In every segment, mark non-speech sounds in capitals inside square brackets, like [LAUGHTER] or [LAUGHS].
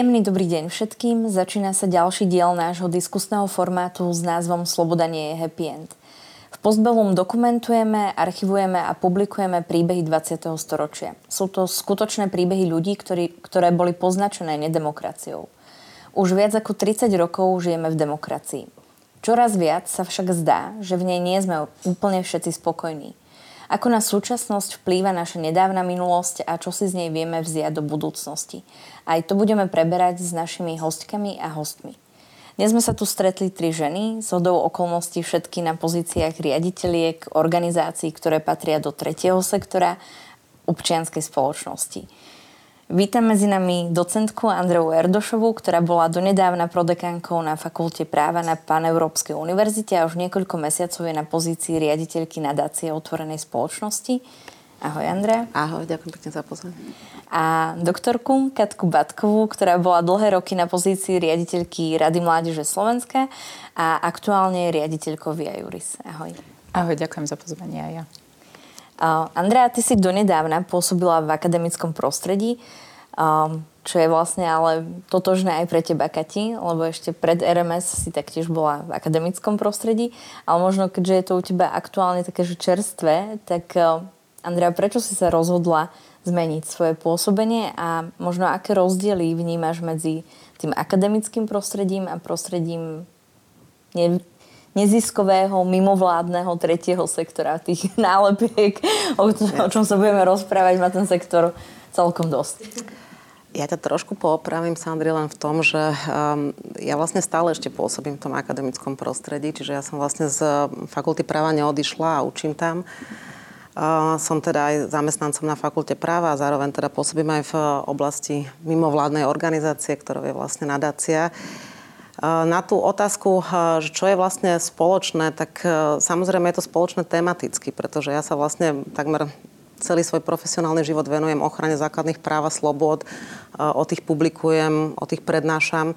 Príjemný dobrý deň všetkým. Začína sa ďalší diel nášho diskusného formátu s názvom Sloboda nie je happy end. V Postbellum dokumentujeme, archivujeme a publikujeme príbehy 20. storočia. Sú to skutočné príbehy ľudí, ktorí, ktoré boli poznačené nedemokraciou. Už viac ako 30 rokov žijeme v demokracii. Čoraz viac sa však zdá, že v nej nie sme úplne všetci spokojní. Ako na súčasnosť vplýva naša nedávna minulosť a čo si z nej vieme vziať do budúcnosti. Aj to budeme preberať s našimi hostkami a hostmi. Dnes sme sa tu stretli tri ženy, z hodou okolností všetky na pozíciách riaditeľiek organizácií, ktoré patria do tretieho sektora občianskej spoločnosti. Vítam medzi nami docentku Andreu Erdošovú, ktorá bola donedávna prodekánkou na Fakulte práva na Paneurópskej univerzite a už niekoľko mesiacov je na pozícii riaditeľky nadácie otvorenej spoločnosti. Ahoj, Andrea. Ahoj, ďakujem pekne za pozvanie. A doktorku Katku Batkovú, ktorá bola dlhé roky na pozícii riaditeľky Rady Mládeže Slovenska a aktuálne je riaditeľkou Via Juris. Ahoj. Ahoj, ďakujem za pozvanie aj ja. Andrea, ty si donedávna pôsobila v akademickom prostredí, čo je vlastne ale totožné aj pre teba, Kati, lebo ešte pred RMS si taktiež bola v akademickom prostredí, ale možno keďže je to u teba aktuálne také, že čerstvé, tak Andrea, prečo si sa rozhodla zmeniť svoje pôsobenie a možno aké rozdiely vnímaš medzi tým akademickým prostredím a prostredím neziskového, mimovládneho tretieho sektora. Tých [LAUGHS] nálepiek, o, o čom sa budeme rozprávať, má ten sektor celkom dosť. Ja ťa trošku poopravím, Sandri, len v tom, že um, ja vlastne stále ešte pôsobím v tom akademickom prostredí, čiže ja som vlastne z fakulty práva neodišla a učím tam. Uh, som teda aj zamestnancom na fakulte práva a zároveň teda pôsobím aj v oblasti mimovládnej organizácie, ktorou je vlastne nadácia. Na tú otázku, čo je vlastne spoločné, tak e, samozrejme je to spoločné tematicky, pretože ja sa vlastne takmer celý svoj profesionálny život venujem ochrane základných práv a slobod, e, o tých publikujem, o tých prednášam.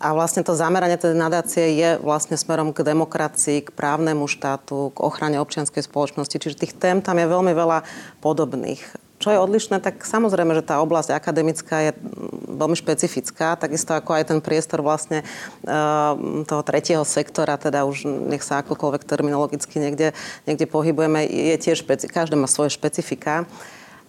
A vlastne to zameranie tej nadácie je vlastne smerom k demokracii, k právnemu štátu, k ochrane občianskej spoločnosti. Čiže tých tém tam je veľmi veľa podobných. Čo je odlišné, tak samozrejme, že tá oblasť akademická je veľmi špecifická, takisto ako aj ten priestor vlastne eh, toho tretieho sektora, teda už nech sa akokoľvek terminologicky niekde, niekde pohybujeme, je tiež, špeci- každé má svoje špecifika.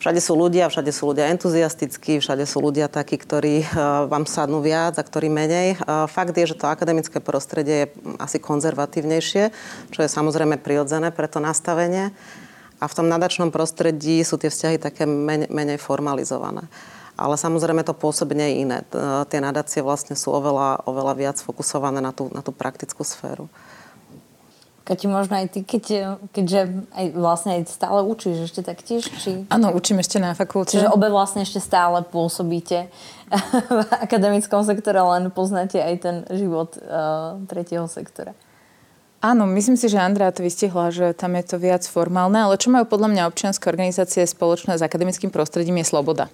Všade sú ľudia, všade sú ľudia entuziastickí, všade sú ľudia takí, ktorí uh, vám sadnú viac a ktorí menej. Uh, fakt je, že to akademické prostredie je asi konzervatívnejšie, čo je samozrejme prirodzené pre to nastavenie. A v tom nadačnom prostredí sú tie vzťahy také menej, formalizované. Ale samozrejme to pôsobenie je iné. Tie nadácie vlastne sú oveľa, oveľa viac fokusované na tú, na tú praktickú sféru. Kati, možno aj ty, keď, keďže aj vlastne aj stále učíš ešte taktiež? Či... Áno, učím ešte na fakulte. Čiže obe vlastne ešte stále pôsobíte [LAUGHS] v akademickom sektore, len poznáte aj ten život uh, tretieho sektora. Áno, myslím si, že Andrea to vystihla, že tam je to viac formálne, ale čo majú podľa mňa občianske organizácie spoločné s akademickým prostredím je sloboda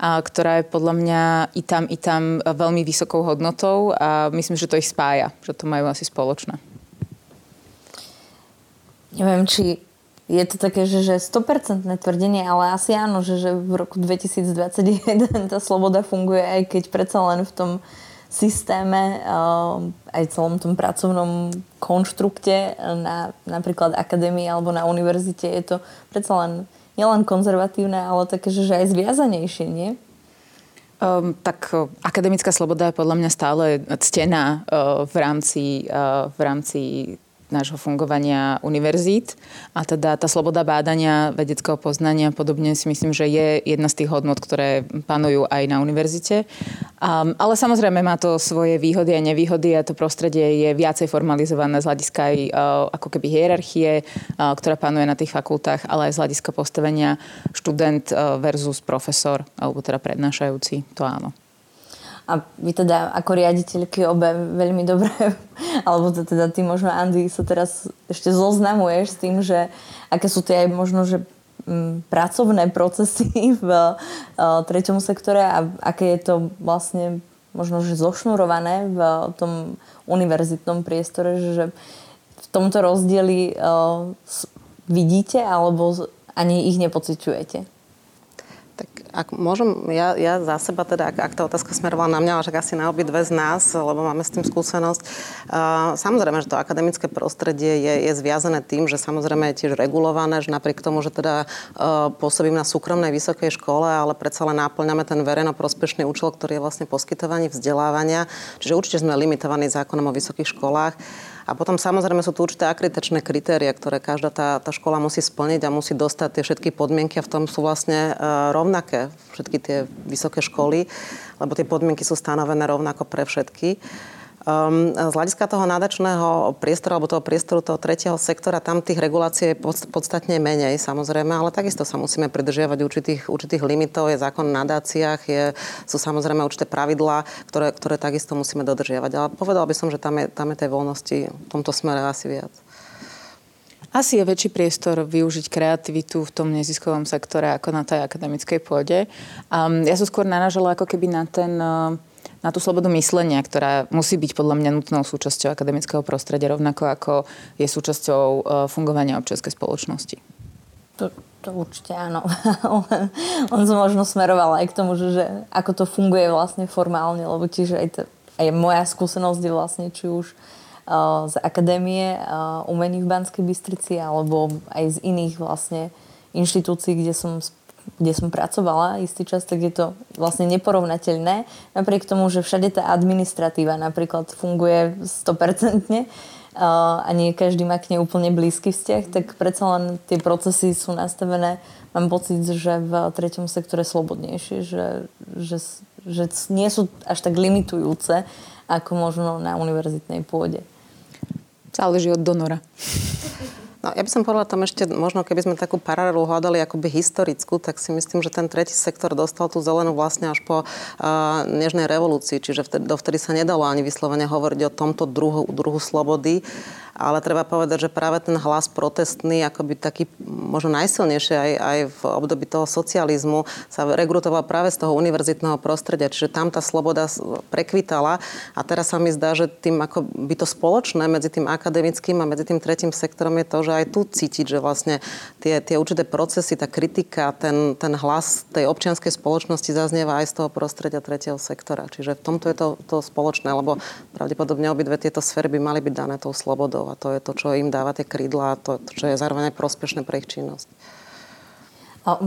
ktorá je podľa mňa i tam, i tam veľmi vysokou hodnotou a myslím, že to ich spája, že to majú asi spoločné. Neviem, či je to také, že, že 100% tvrdenie, ale asi áno, že, že v roku 2021 tá sloboda funguje, aj keď predsa len v tom systéme, eh, aj celom tom pracovnom konštrukte na napríklad akadémii alebo na univerzite je to predsa len nielen konzervatívne, ale také, že, že aj zviazanejšie, nie? Um, tak uh, akademická sloboda je podľa mňa stále ctená uh, v rámci, uh, v rámci nášho fungovania univerzít. A teda tá sloboda bádania, vedeckého poznania podobne si myslím, že je jedna z tých hodnot, ktoré panujú aj na univerzite. Um, ale samozrejme má to svoje výhody a nevýhody a to prostredie je viacej formalizované z hľadiska aj uh, ako keby hierarchie, uh, ktorá panuje na tých fakultách, ale aj z hľadiska postavenia študent uh, versus profesor, alebo teda prednášajúci, to áno. A vy teda ako riaditeľky obe veľmi dobre, [LAUGHS] alebo to teda ty možno Andy sa teraz ešte zoznamuješ s tým, že aké sú tie aj možno, že m, mm, pracovné procesy [LAUGHS] v uh, treťom sektore a aké je to vlastne možno, že zošnurované v tom univerzitnom priestore, že v tomto rozdieli uh, vidíte alebo ani ich nepociťujete? Ak môžem, ja, ja za seba teda, ak, ak tá otázka smerovala na mňa, však asi na obidve z nás, lebo máme s tým skúsenosť. Uh, samozrejme, že to akademické prostredie je, je zviazané tým, že samozrejme je tiež regulované, že napriek tomu, že teda uh, pôsobím na súkromnej vysokej škole, ale predsa len náplňame ten verejnoprospešný účel, ktorý je vlastne poskytovanie vzdelávania. Čiže určite sme limitovaní zákonom o vysokých školách. A potom samozrejme sú tu určité akreditačné kritéria, ktoré každá tá, tá škola musí splniť a musí dostať tie všetky podmienky a v tom sú vlastne uh, rovnaké všetky tie vysoké školy, lebo tie podmienky sú stanovené rovnako pre všetky. Um, z hľadiska toho nádačného priestoru alebo toho priestoru toho tretieho sektora, tam tých regulácií je podstatne menej samozrejme, ale takisto sa musíme pridržiavať určitých, určitých limitov. Je zákon o nadáciách, je, sú samozrejme určité pravidlá, ktoré, ktoré takisto musíme dodržiavať. Ale povedal by som, že tam je, tam je tej voľnosti v tomto smere asi viac. Asi je väčší priestor využiť kreativitu v tom neziskovom sektore ako na tej akademickej pôde. Um, ja som skôr naražala ako keby na ten uh, na tú slobodu myslenia, ktorá musí byť podľa mňa nutnou súčasťou akademického prostredia, rovnako ako je súčasťou e, fungovania občianskej spoločnosti. To, to určite áno. [LAUGHS] On som možno smeroval aj k tomu, že, že ako to funguje vlastne formálne, lebo tiež aj, to, aj moja skúsenosť je vlastne či už uh, z akadémie uh, umení v Banskej Bystrici alebo aj z iných vlastne inštitúcií, kde som kde som pracovala istý čas, tak je to vlastne neporovnateľné. Napriek tomu, že všade tá administratíva napríklad funguje 100% a nie každý má k nej úplne blízky vzťah, tak predsa len tie procesy sú nastavené, mám pocit, že v treťom sektore slobodnejšie, že, že, že nie sú až tak limitujúce, ako možno na univerzitnej pôde. Záleží od donora. [LAUGHS] No, ja by som povedala tam ešte, možno keby sme takú paralelu hľadali akoby historickú, tak si myslím, že ten tretí sektor dostal tú zelenú vlastne až po uh, nežnej revolúcii, čiže vtedy, dovtedy sa nedalo ani vyslovene hovoriť o tomto druhu, druhu slobody ale treba povedať, že práve ten hlas protestný, akoby taký možno najsilnejšie aj, aj v období toho socializmu, sa rekrutoval práve z toho univerzitného prostredia. Čiže tam tá sloboda prekvitala a teraz sa mi zdá, že tým ako to spoločné medzi tým akademickým a medzi tým tretím sektorom je to, že aj tu cítiť, že vlastne tie, tie určité procesy, tá kritika, ten, ten hlas tej občianskej spoločnosti zaznieva aj z toho prostredia tretieho sektora. Čiže v tomto je to, to spoločné, lebo pravdepodobne obidve tieto sféry by mali byť dané tou slobodou a to je to, čo im dáva tie krídla a to, čo je zároveň aj prospešné pre ich činnosť. A,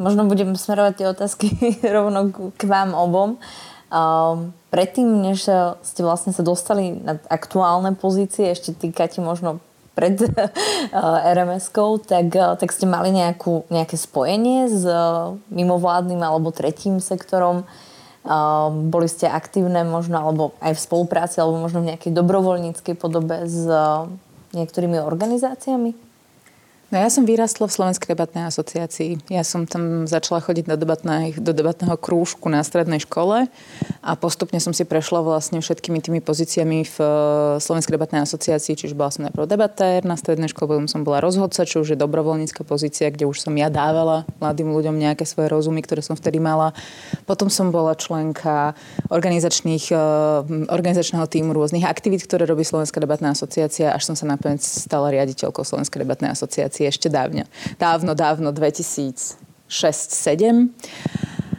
možno budem smerovať tie otázky [LAUGHS] rovno k vám obom. Um, predtým, než ste vlastne sa dostali na aktuálne pozície, ešte týkate možno pred [LAUGHS] uh, RMS-kou, tak, tak ste mali nejakú, nejaké spojenie s uh, mimovládnym alebo tretím sektorom. Boli ste aktívne možno, alebo aj v spolupráci, alebo možno v nejakej dobrovoľníckej podobe s niektorými organizáciami? No ja som vyrastla v Slovenskej debatnej asociácii. Ja som tam začala chodiť do, debatnej, do debatného krúžku na strednej škole a postupne som si prešla vlastne všetkými tými pozíciami v eh, Slovenskej debatnej asociácii, čiže bola som najprv debatér na strednej škole, potom som bola rozhodca, čo už je dobrovoľnícka pozícia, kde už som ja dávala mladým ľuďom nejaké svoje rozumy, ktoré som vtedy mala. Potom som bola členka organizačných, eh, organizačného týmu rôznych aktivít, ktoré robí Slovenská debatná asociácia, až som sa nakoniec stala riaditeľkou Slovenskej debatnej asociácie asi ešte dávno. Dávno, dávno, 2006-2007.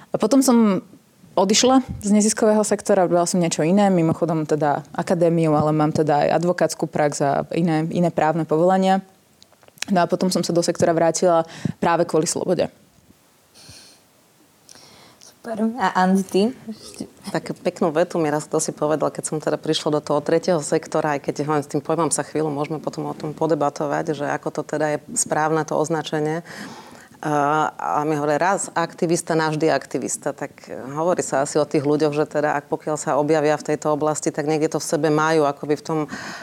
A potom som odišla z neziskového sektora, robila som niečo iné, mimochodom teda akadémiu, ale mám teda aj advokátsku prax a iné, iné právne povolania. No a potom som sa do sektora vrátila práve kvôli slobode. Super. A Andy, ty? Tak peknú vetu mi raz to si povedal, keď som teda prišla do toho tretieho sektora, aj keď hovorím, s tým pojmom sa chvíľu môžeme potom o tom podebatovať, že ako to teda je správne to označenie. A mi hovorí, raz aktivista, navždy aktivista. Tak e, hovorí sa asi o tých ľuďoch, že teda ak pokiaľ sa objavia v tejto oblasti, tak niekde to v sebe majú, akoby v tom,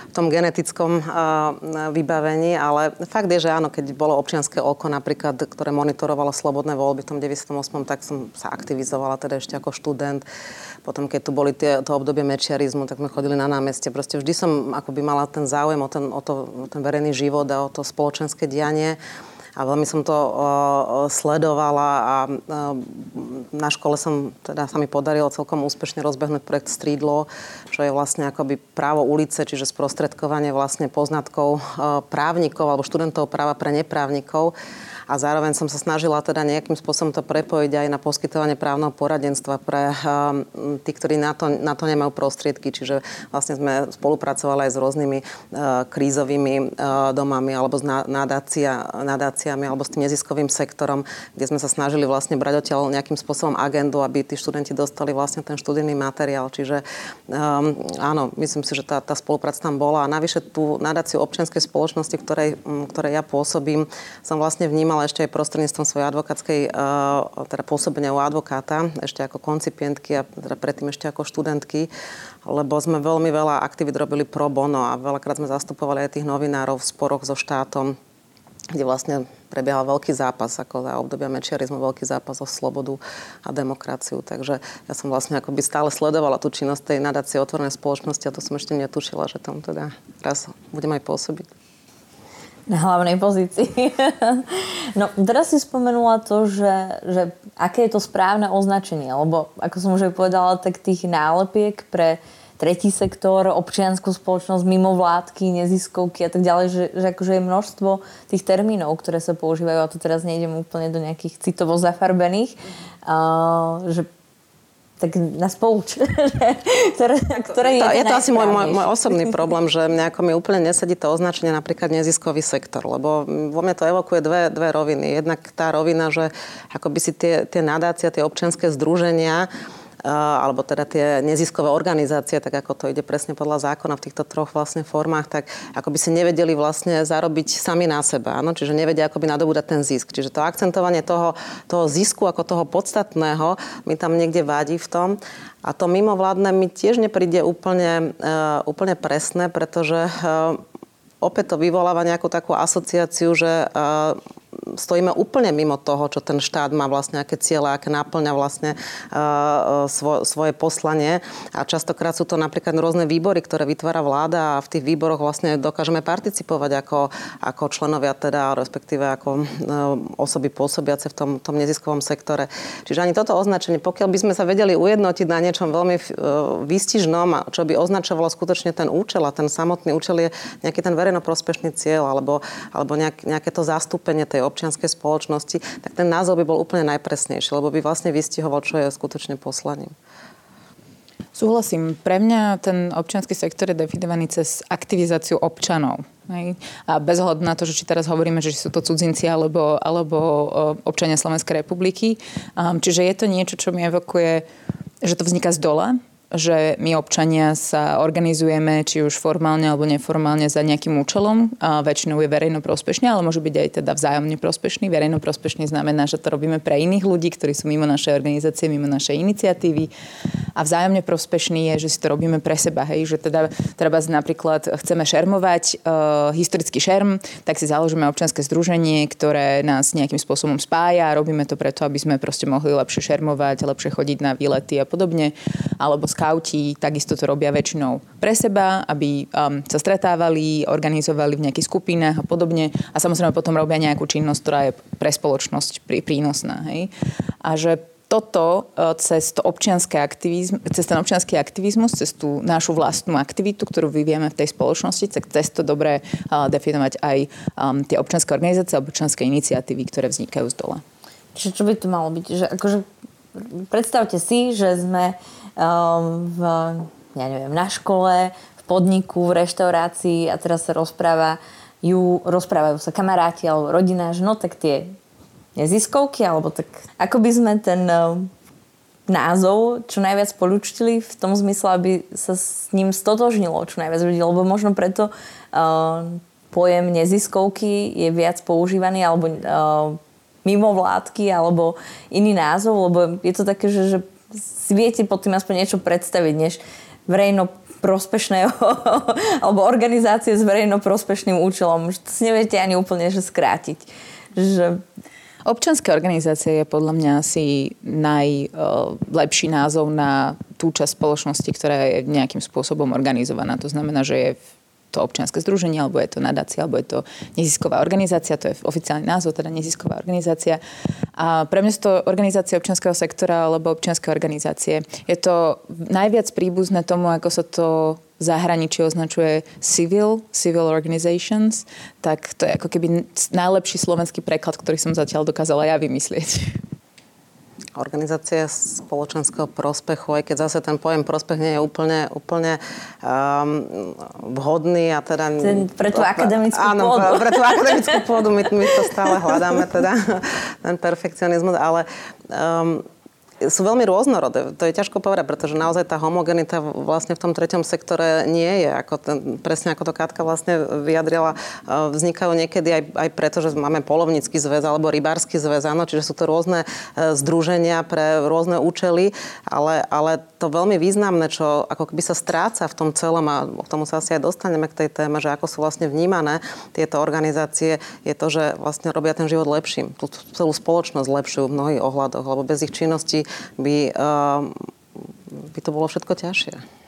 v tom genetickom vybavení. Ale fakt je, že áno, keď bolo občianské oko napríklad, ktoré monitorovalo slobodné voľby v tom 98., tak som sa aktivizovala teda ešte ako študent. Potom, keď tu boli tie, to obdobie mečiarizmu, tak sme chodili na námestie. Proste vždy som akoby mala ten záujem o ten, o, to, o ten verejný život a o to spoločenské dianie a veľmi som to sledovala a na škole som, teda sa mi podarilo celkom úspešne rozbehnúť projekt Strídlo, čo je vlastne akoby právo ulice, čiže sprostredkovanie vlastne poznatkov právnikov alebo študentov práva pre neprávnikov. A zároveň som sa snažila teda nejakým spôsobom to prepojiť aj na poskytovanie právneho poradenstva pre tých, ktorí na to, na to nemajú prostriedky. Čiže vlastne sme spolupracovali aj s rôznymi krízovými domami alebo s nadácia, nadáciami alebo s tým neziskovým sektorom, kde sme sa snažili vlastne brať odtiaľ nejakým spôsobom agendu, aby tí študenti dostali vlastne ten študijný materiál. Čiže um, áno, myslím si, že tá, tá spolupráca tam bola. A navyše tú nadáciu občianskej spoločnosti, ktorej, ktorej ja pôsobím, som vlastne vnímala ešte aj prostredníctvom svojej advokátskej, uh, teda pôsobenia u advokáta, ešte ako koncipientky a teda predtým ešte ako študentky, lebo sme veľmi veľa aktivít robili pro bono a veľakrát sme zastupovali aj tých novinárov v sporoch so štátom kde vlastne prebiehal veľký zápas, ako za obdobia mečiarizmu, veľký zápas o slobodu a demokraciu. Takže ja som vlastne akoby stále sledovala tú činnosť tej nadácie otvorenej spoločnosti a to som ešte netušila, že tam teda raz budem aj pôsobiť. Na hlavnej pozícii. [LAUGHS] no, teraz si spomenula to, že, že aké je to správne označenie, lebo ako som už aj povedala, tak tých nálepiek pre tretí sektor, občianskú spoločnosť, mimovládky, neziskovky a tak ďalej, že, že akože je množstvo tých termínov, ktoré sa používajú, a to teraz nejdem úplne do nejakých citovo zafarbených, uh, že tak nás pouč. [LAUGHS] ktoré, ktoré je, to, je to asi môj, môj, môj osobný problém, že ako mi úplne nesedí to označenie napríklad neziskový sektor, lebo vo mne to evokuje dve, dve roviny. Jednak tá rovina, že ako by si tie, tie nadácia, tie občianské združenia alebo teda tie neziskové organizácie, tak ako to ide presne podľa zákona v týchto troch vlastne formách, tak ako by si nevedeli vlastne zarobiť sami na seba. Áno? Čiže nevedia ako by nadobúdať ten zisk. Čiže to akcentovanie toho, toho zisku ako toho podstatného mi tam niekde vadí v tom. A to mimovládne mi tiež nepríde úplne, uh, úplne presné, pretože uh, opäť to vyvoláva nejakú takú asociáciu, že uh, stojíme úplne mimo toho, čo ten štát má vlastne, aké ciele, aké náplňa vlastne uh, svo, svoje poslanie. A častokrát sú to napríklad rôzne výbory, ktoré vytvára vláda a v tých výboroch vlastne dokážeme participovať ako, ako členovia teda, respektíve ako uh, osoby pôsobiace v tom, tom neziskovom sektore. Čiže ani toto označenie, pokiaľ by sme sa vedeli ujednotiť na niečom veľmi výstižnom, čo by označovalo skutočne ten účel a ten samotný účel je nejaký ten verejnoprospešný cieľ alebo, alebo nejak, nejaké to zastúpenie tej občianskej spoločnosti, tak ten názov by bol úplne najpresnejší, lebo by vlastne vystihoval, čo je skutočne poslaním. Súhlasím. Pre mňa ten občianský sektor je definovaný cez aktivizáciu občanov. Hej. A bez hľadu na to, že či teraz hovoríme, že sú to cudzinci alebo, alebo občania Slovenskej republiky. Um, čiže je to niečo, čo mi evokuje, že to vzniká z dola, že my občania sa organizujeme, či už formálne alebo neformálne za nejakým účelom. A väčšinou je verejno prospešný, ale môže byť aj teda vzájomne prospešný. Verejno prospešný znamená, že to robíme pre iných ľudí, ktorí sú mimo našej organizácie, mimo našej iniciatívy. A vzájomne prospešný je, že si to robíme pre seba. Hej? Že teda treba napríklad chceme šermovať uh, historický šerm, tak si založíme občianske združenie, ktoré nás nejakým spôsobom spája. Robíme to preto, aby sme proste mohli lepšie šermovať, lepšie chodiť na výlety a podobne. Alebo skauti takisto to robia väčšinou pre seba, aby um, sa stretávali, organizovali v nejakých skupinách a podobne. A samozrejme potom robia nejakú činnosť, ktorá je pre spoločnosť prí, prínosná. Hej? A že toto uh, cez, to občianské aktivizm, cez ten občianský aktivizmus, cez tú našu vlastnú aktivitu, ktorú vyvieme v tej spoločnosti, cez to dobre uh, definovať aj um, tie občianske organizácie alebo občianske iniciatívy, ktoré vznikajú z dola. Čiže čo by to malo byť? Že akože, predstavte si, že sme Ehm, v, ja neviem, na škole, v podniku, v reštaurácii a teraz sa rozpráva ju, rozprávajú sa kamaráti alebo rodina, že no tak tie neziskovky, alebo tak ako by sme ten uh, názov čo najviac polúčtili v tom zmysle, aby sa s ním stotožnilo čo najviac ľudí, lebo možno preto uh, pojem neziskovky je viac používaný alebo uh, mimo vládky alebo iný názov, lebo je to také, že, že si pod tým aspoň niečo predstaviť, než verejno prospešného [LAUGHS] alebo organizácie s verejno prospešným účelom. Že to si neviete ani úplne že skrátiť. Že... Občanské organizácie je podľa mňa asi najlepší názov na tú časť spoločnosti, ktorá je nejakým spôsobom organizovaná. To znamená, že je to občianske združenie, alebo je to nadácia, alebo je to nezisková organizácia, to je oficiálny názov, teda nezisková organizácia. A pre mňa sú to organizácie občianského sektora alebo občianske organizácie. Je to najviac príbuzné tomu, ako sa to v zahraničí označuje civil, civil organizations, tak to je ako keby najlepší slovenský preklad, ktorý som zatiaľ dokázala ja vymyslieť [LAUGHS] organizácie spoločenského prospechu, aj keď zase ten pojem prospech nie je úplne, úplne um, vhodný a teda... Ten pre tú akademickú áno, pôdu. Áno, pre tú akademickú pôdu my, my to stále hľadáme teda, [LAUGHS] ten perfekcionizmus, ale um, sú veľmi rôznorodé. To je ťažko povedať, pretože naozaj tá homogenita vlastne v tom treťom sektore nie je. Ako ten, presne ako to Katka vlastne vyjadrila, e, vznikajú niekedy aj, aj preto, že máme polovnícky zväz alebo rybársky zväz, áno, čiže sú to rôzne e, združenia pre rôzne účely, ale, ale to veľmi významné, čo ako keby sa stráca v tom celom a k tomu sa asi aj dostaneme k tej téme, že ako sú vlastne vnímané tieto organizácie, je to, že vlastne robia ten život lepším. Tú celú spoločnosť lepšiu v mnohých ohľadoch, lebo bez ich činnosti by, ehm, by to bolo všetko ťažšie.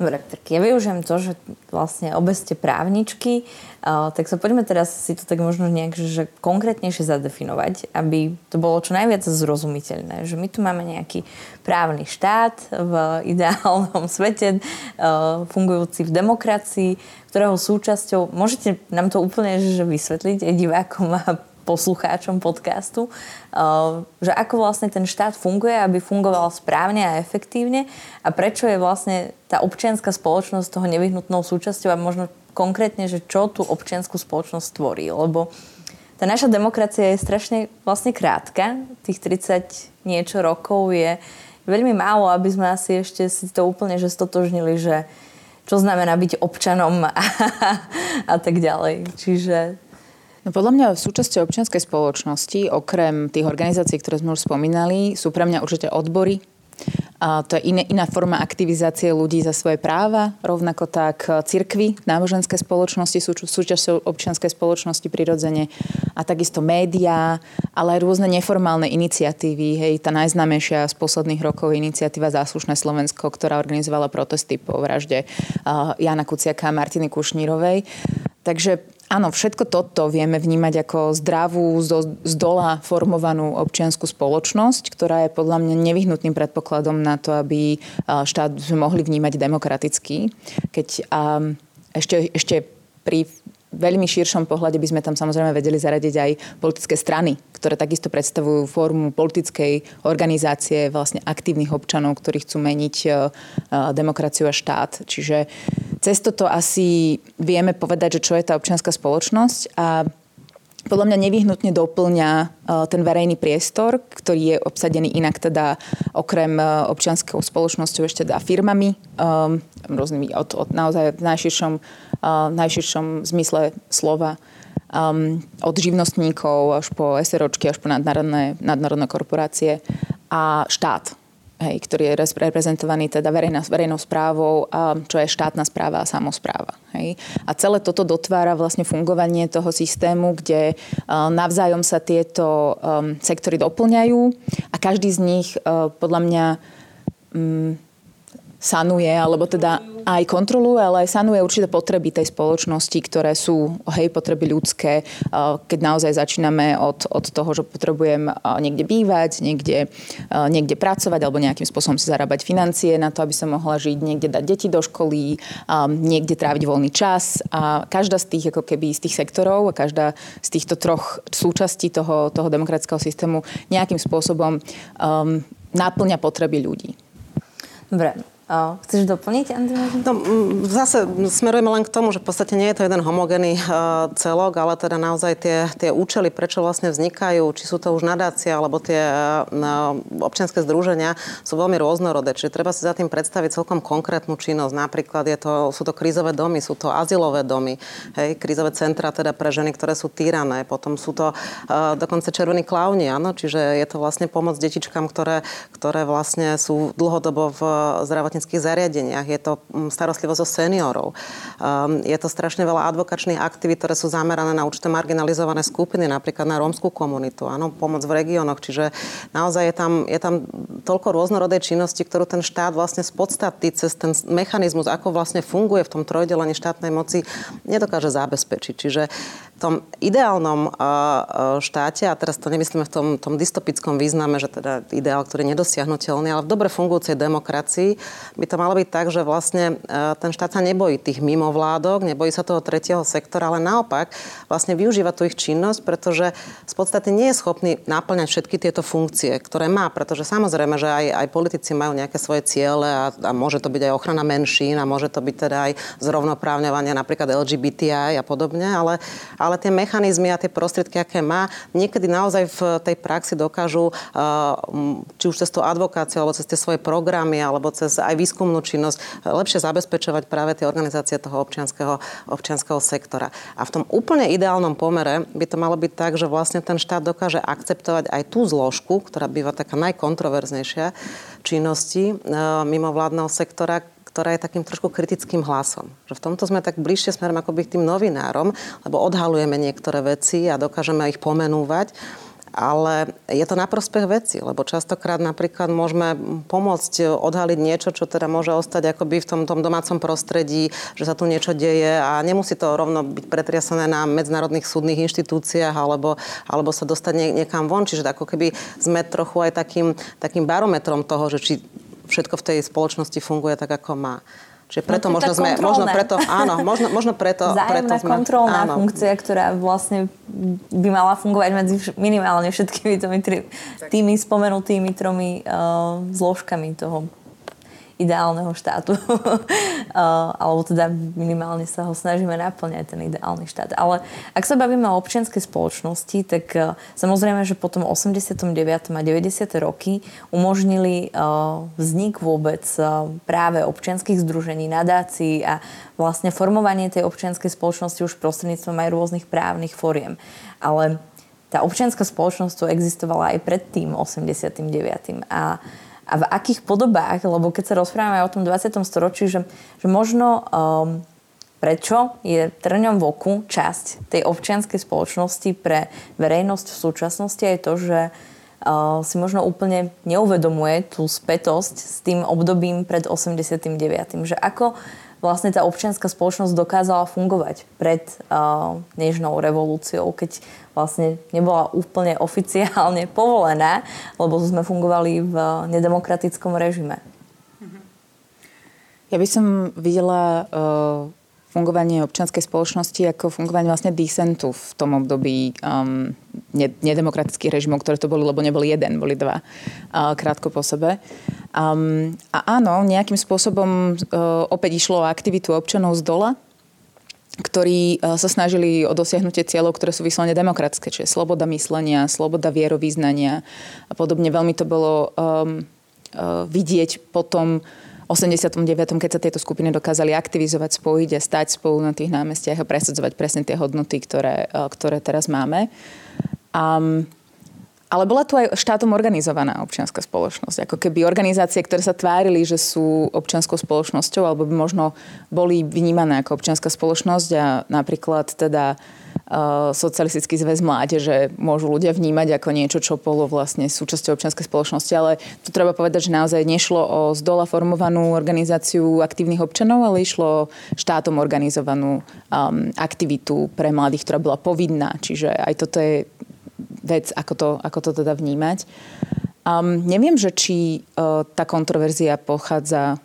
Dobre, tak ja využijem to, že vlastne obe ste právničky, uh, tak sa poďme teraz si to tak možno nejak že konkrétnejšie zadefinovať, aby to bolo čo najviac zrozumiteľné. Že my tu máme nejaký právny štát v [LAUGHS] ideálnom svete, uh, fungujúci v demokracii, ktorého súčasťou, môžete nám to úplne že vysvetliť aj divákom a poslucháčom podcastu, uh, že ako vlastne ten štát funguje, aby fungoval správne a efektívne a prečo je vlastne tá občianská spoločnosť toho nevyhnutnou súčasťou a možno konkrétne, že čo tú občianskú spoločnosť tvorí. Lebo tá naša demokracia je strašne vlastne krátka. Tých 30 niečo rokov je veľmi málo, aby sme asi ešte si to úplne že stotožnili, že čo znamená byť občanom a, [LAUGHS] a tak ďalej. Čiže No podľa mňa v súčasti občianskej spoločnosti, okrem tých organizácií, ktoré sme už spomínali, sú pre mňa určite odbory, a to je iné, iná forma aktivizácie ľudí za svoje práva. Rovnako tak cirkvy, náboženské spoločnosti sú súčasťou občianskej spoločnosti prirodzene. A takisto médiá, ale aj rôzne neformálne iniciatívy. Hej, tá najznámejšia z posledných rokov je iniciatíva Záslušné Slovensko, ktorá organizovala protesty po vražde Jana Kuciaka a Martiny Kušnírovej. Takže Áno, všetko toto vieme vnímať ako zdravú, z dola formovanú občianskú spoločnosť, ktorá je podľa mňa nevyhnutným predpokladom na to, aby štát sme mohli vnímať demokraticky. Keď um, ešte, ešte pri veľmi širšom pohľade by sme tam samozrejme vedeli zaradiť aj politické strany, ktoré takisto predstavujú formu politickej organizácie vlastne aktívnych občanov, ktorí chcú meniť uh, demokraciu a štát. Čiže cez toto asi vieme povedať, že čo je tá občianská spoločnosť a podľa mňa nevyhnutne doplňa ten verejný priestor, ktorý je obsadený inak teda okrem občianskou spoločnosťou ešte teda firmami, rôznymi od, od naozaj v najširšom v najširšom zmysle slova. Um, od živnostníkov až po SROčky, až po nadnárodné, nadnárodné korporácie a štát, hej, ktorý je reprezentovaný teda verejná, verejnou správou, a čo je štátna správa a samozpráva. Hej. A celé toto dotvára vlastne fungovanie toho systému, kde uh, navzájom sa tieto um, sektory doplňajú a každý z nich uh, podľa mňa um, sanuje, alebo teda aj kontroluje, ale aj sanuje určité potreby tej spoločnosti, ktoré sú, hej, potreby ľudské, keď naozaj začíname od, od toho, že potrebujem niekde bývať, niekde, niekde pracovať alebo nejakým spôsobom si zarábať financie na to, aby som mohla žiť, niekde dať deti do školy, niekde tráviť voľný čas. A každá z tých, ako keby z tých sektorov a každá z týchto troch súčastí toho, toho demokratického systému nejakým spôsobom um, náplňa potreby ľudí. Dobre, Chceš doplniť, Andrej? No, zase smerujeme len k tomu, že v podstate nie je to jeden homogénny uh, celok, ale teda naozaj tie, tie účely, prečo vlastne vznikajú, či sú to už nadácia, alebo tie uh, občianske združenia, sú veľmi rôznorodé. Čiže treba si za tým predstaviť celkom konkrétnu činnosť. Napríklad je to, sú to krízové domy, sú to azylové domy, hej, krízové centra teda pre ženy, ktoré sú týrané. Potom sú to dokonca červení klauni, áno, čiže je to vlastne pomoc detičkám, ktoré, ktoré vlastne sú dlhodobo v zdravotníckých zdravotníckých zariadeniach, je to mm, starostlivosť o seniorov, um, je to strašne veľa advokačných aktivít, ktoré sú zamerané na určité marginalizované skupiny, napríklad na rómskú komunitu, áno, pomoc v regiónoch, čiže naozaj je tam, je tam toľko rôznorodej činnosti, ktorú ten štát vlastne z podstaty cez ten mechanizmus, ako vlastne funguje v tom trojdelení štátnej moci, nedokáže zabezpečiť. Čiže tom ideálnom štáte, a teraz to nemyslíme v tom, tom dystopickom význame, že teda ideál, ktorý je nedosiahnutelný, ale v dobre fungujúcej demokracii by to malo byť tak, že vlastne e, ten štát sa nebojí tých mimovládok, nebojí sa toho tretieho sektora, ale naopak vlastne využíva tú ich činnosť, pretože v podstate nie je schopný naplňať všetky tieto funkcie, ktoré má, pretože samozrejme, že aj, aj politici majú nejaké svoje ciele a, a môže to byť aj ochrana menšín a môže to byť teda aj zrovnoprávňovanie napríklad LGBTI a podobne, ale, ale tie mechanizmy a tie prostriedky, aké má, niekedy naozaj v tej praxi dokážu, e, či už cez tú advokáciu, alebo cez tie svoje programy, alebo cez aj výskumnú činnosť lepšie zabezpečovať práve tie organizácie toho občianského, občianského sektora. A v tom úplne ideálnom pomere by to malo byť tak, že vlastne ten štát dokáže akceptovať aj tú zložku, ktorá býva taká najkontroverznejšia činnosti e, mimovládneho sektora, ktorá je takým trošku kritickým hlasom. Že v tomto sme tak bližšie smerom akoby k tým novinárom, lebo odhalujeme niektoré veci a dokážeme ich pomenúvať ale je to na prospech veci, lebo častokrát napríklad môžeme pomôcť odhaliť niečo, čo teda môže ostať akoby v tom, tom domácom prostredí, že sa tu niečo deje a nemusí to rovno byť pretriasané na medzinárodných súdnych inštitúciách alebo, alebo sa dostať nie, niekam von. Čiže ako keby sme trochu aj takým, takým barometrom toho, že či všetko v tej spoločnosti funguje tak, ako má. Čiže preto no, možno sme, možno preto, áno, možno, možno preto, [LAUGHS] preto sme, kontrolná áno. funkcia, ktorá vlastne by mala fungovať medzi minimálne všetkými tými, tými spomenutými tromi uh, zložkami toho ideálneho štátu. [LAUGHS] Alebo teda minimálne sa ho snažíme naplňať, ten ideálny štát. Ale ak sa bavíme o občianskej spoločnosti, tak e, samozrejme, že potom 89. a 90. roky umožnili e, vznik vôbec práve občianských združení, nadácií a vlastne formovanie tej občianskej spoločnosti už prostredníctvom aj rôznych právnych foriem. Ale tá občianská spoločnosť tu existovala aj pred tým 89. A a v akých podobách, lebo keď sa rozprávame o tom 20. storočí, že, že možno um, prečo je trňom v oku časť tej občianskej spoločnosti pre verejnosť v súčasnosti je to, že uh, si možno úplne neuvedomuje tú spätosť s tým obdobím pred 89. Že ako vlastne tá občianská spoločnosť dokázala fungovať pred uh, Nežnou revolúciou, keď vlastne nebola úplne oficiálne [LAUGHS] povolená, lebo sme fungovali v nedemokratickom režime. Ja by som videla uh, fungovanie občianskej spoločnosti ako fungovanie vlastne disentu v tom období um, nedemokratických režimov, ktoré to boli, lebo neboli jeden, boli dva uh, krátko po sebe. Um, a áno, nejakým spôsobom uh, opäť išlo o aktivitu občanov z dola, ktorí uh, sa snažili o dosiahnutie cieľov, ktoré sú vyslovene demokratické, čiže sloboda myslenia, sloboda vierovýznania a podobne. Veľmi to bolo um, uh, vidieť potom 89., keď sa tieto skupiny dokázali aktivizovať, spojiť a stať spolu na tých námestiach a presadzovať presne tie hodnoty, ktoré, e, ktoré teraz máme. Um, ale bola tu aj štátom organizovaná občianská spoločnosť. Ako keby organizácie, ktoré sa tvárili, že sú občianskou spoločnosťou, alebo by možno boli vnímané ako občianská spoločnosť a napríklad teda uh, socialistický zväz mládeže môžu ľudia vnímať ako niečo, čo bolo vlastne súčasťou občianskej spoločnosti. Ale tu treba povedať, že naozaj nešlo o zdola formovanú organizáciu aktívnych občanov, ale išlo o štátom organizovanú um, aktivitu pre mladých, ktorá bola povinná. Čiže aj toto je vec, ako to, ako to teda vnímať. Um, neviem, že či uh, tá kontroverzia pochádza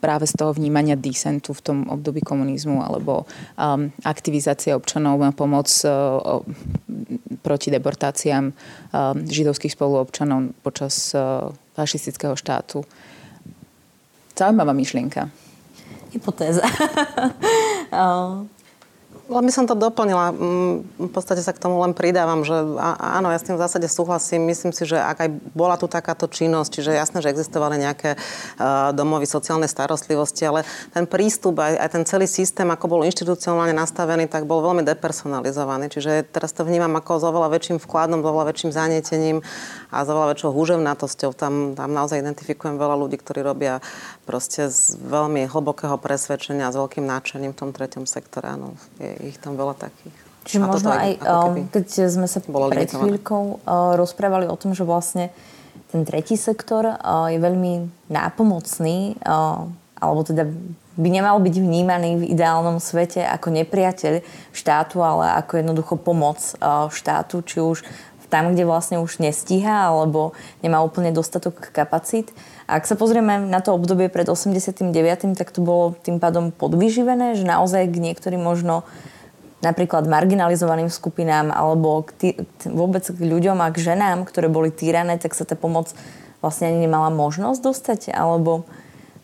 práve z toho vnímania disentu v tom období komunizmu alebo um, aktivizácia občanov na pomoc uh, proti deportáciám um, židovských spoluobčanov počas uh, fašistického štátu. Zaujímavá myšlienka. Hypotéza. [LAUGHS] Len by som to doplnila. Mm, v podstate sa k tomu len pridávam, že áno, ja s tým v zásade súhlasím. Myslím si, že ak aj bola tu takáto činnosť, čiže jasné, že existovali nejaké domovy sociálnej starostlivosti, ale ten prístup, aj, aj ten celý systém, ako bol inštitucionálne nastavený, tak bol veľmi depersonalizovaný. Čiže teraz to vnímam ako s oveľa väčším vkladom, s oveľa väčším zanietením a s oveľa väčšou húževnatosťou. Tam, tam naozaj identifikujem veľa ľudí, ktorí robia proste z veľmi hlbokého presvedčenia s veľkým náčením v tom treťom sektore. Áno, je, ich tam veľa takých. Čiže možno aj, um, keď sme sa pred chvíľkou uh, rozprávali o tom, že vlastne ten tretí sektor uh, je veľmi nápomocný, uh, alebo teda by nemal byť vnímaný v ideálnom svete ako nepriateľ štátu, ale ako jednoducho pomoc štátu, či už tam, kde vlastne už nestíha alebo nemá úplne dostatok kapacít. Ak sa pozrieme na to obdobie pred 89., tak to bolo tým pádom podvyživené, že naozaj k niektorým možno napríklad marginalizovaným skupinám alebo k tý, vôbec k ľuďom a k ženám, ktoré boli týrané, tak sa tá pomoc vlastne ani nemala možnosť dostať, alebo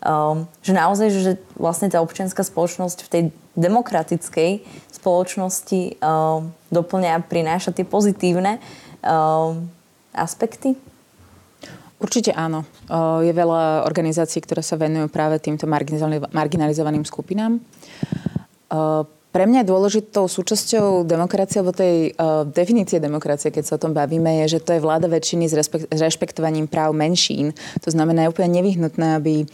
um, že naozaj, že vlastne tá občianská spoločnosť v tej demokratickej spoločnosti um, doplňa a prináša tie pozitívne um, aspekty? Určite áno. Je veľa organizácií, ktoré sa venujú práve týmto marginalizovaným skupinám. Pre mňa dôležitou súčasťou demokracie, alebo tej definície demokracie, keď sa o tom bavíme, je, že to je vláda väčšiny s rešpektovaním práv menšín. To znamená, je úplne nevyhnutné, aby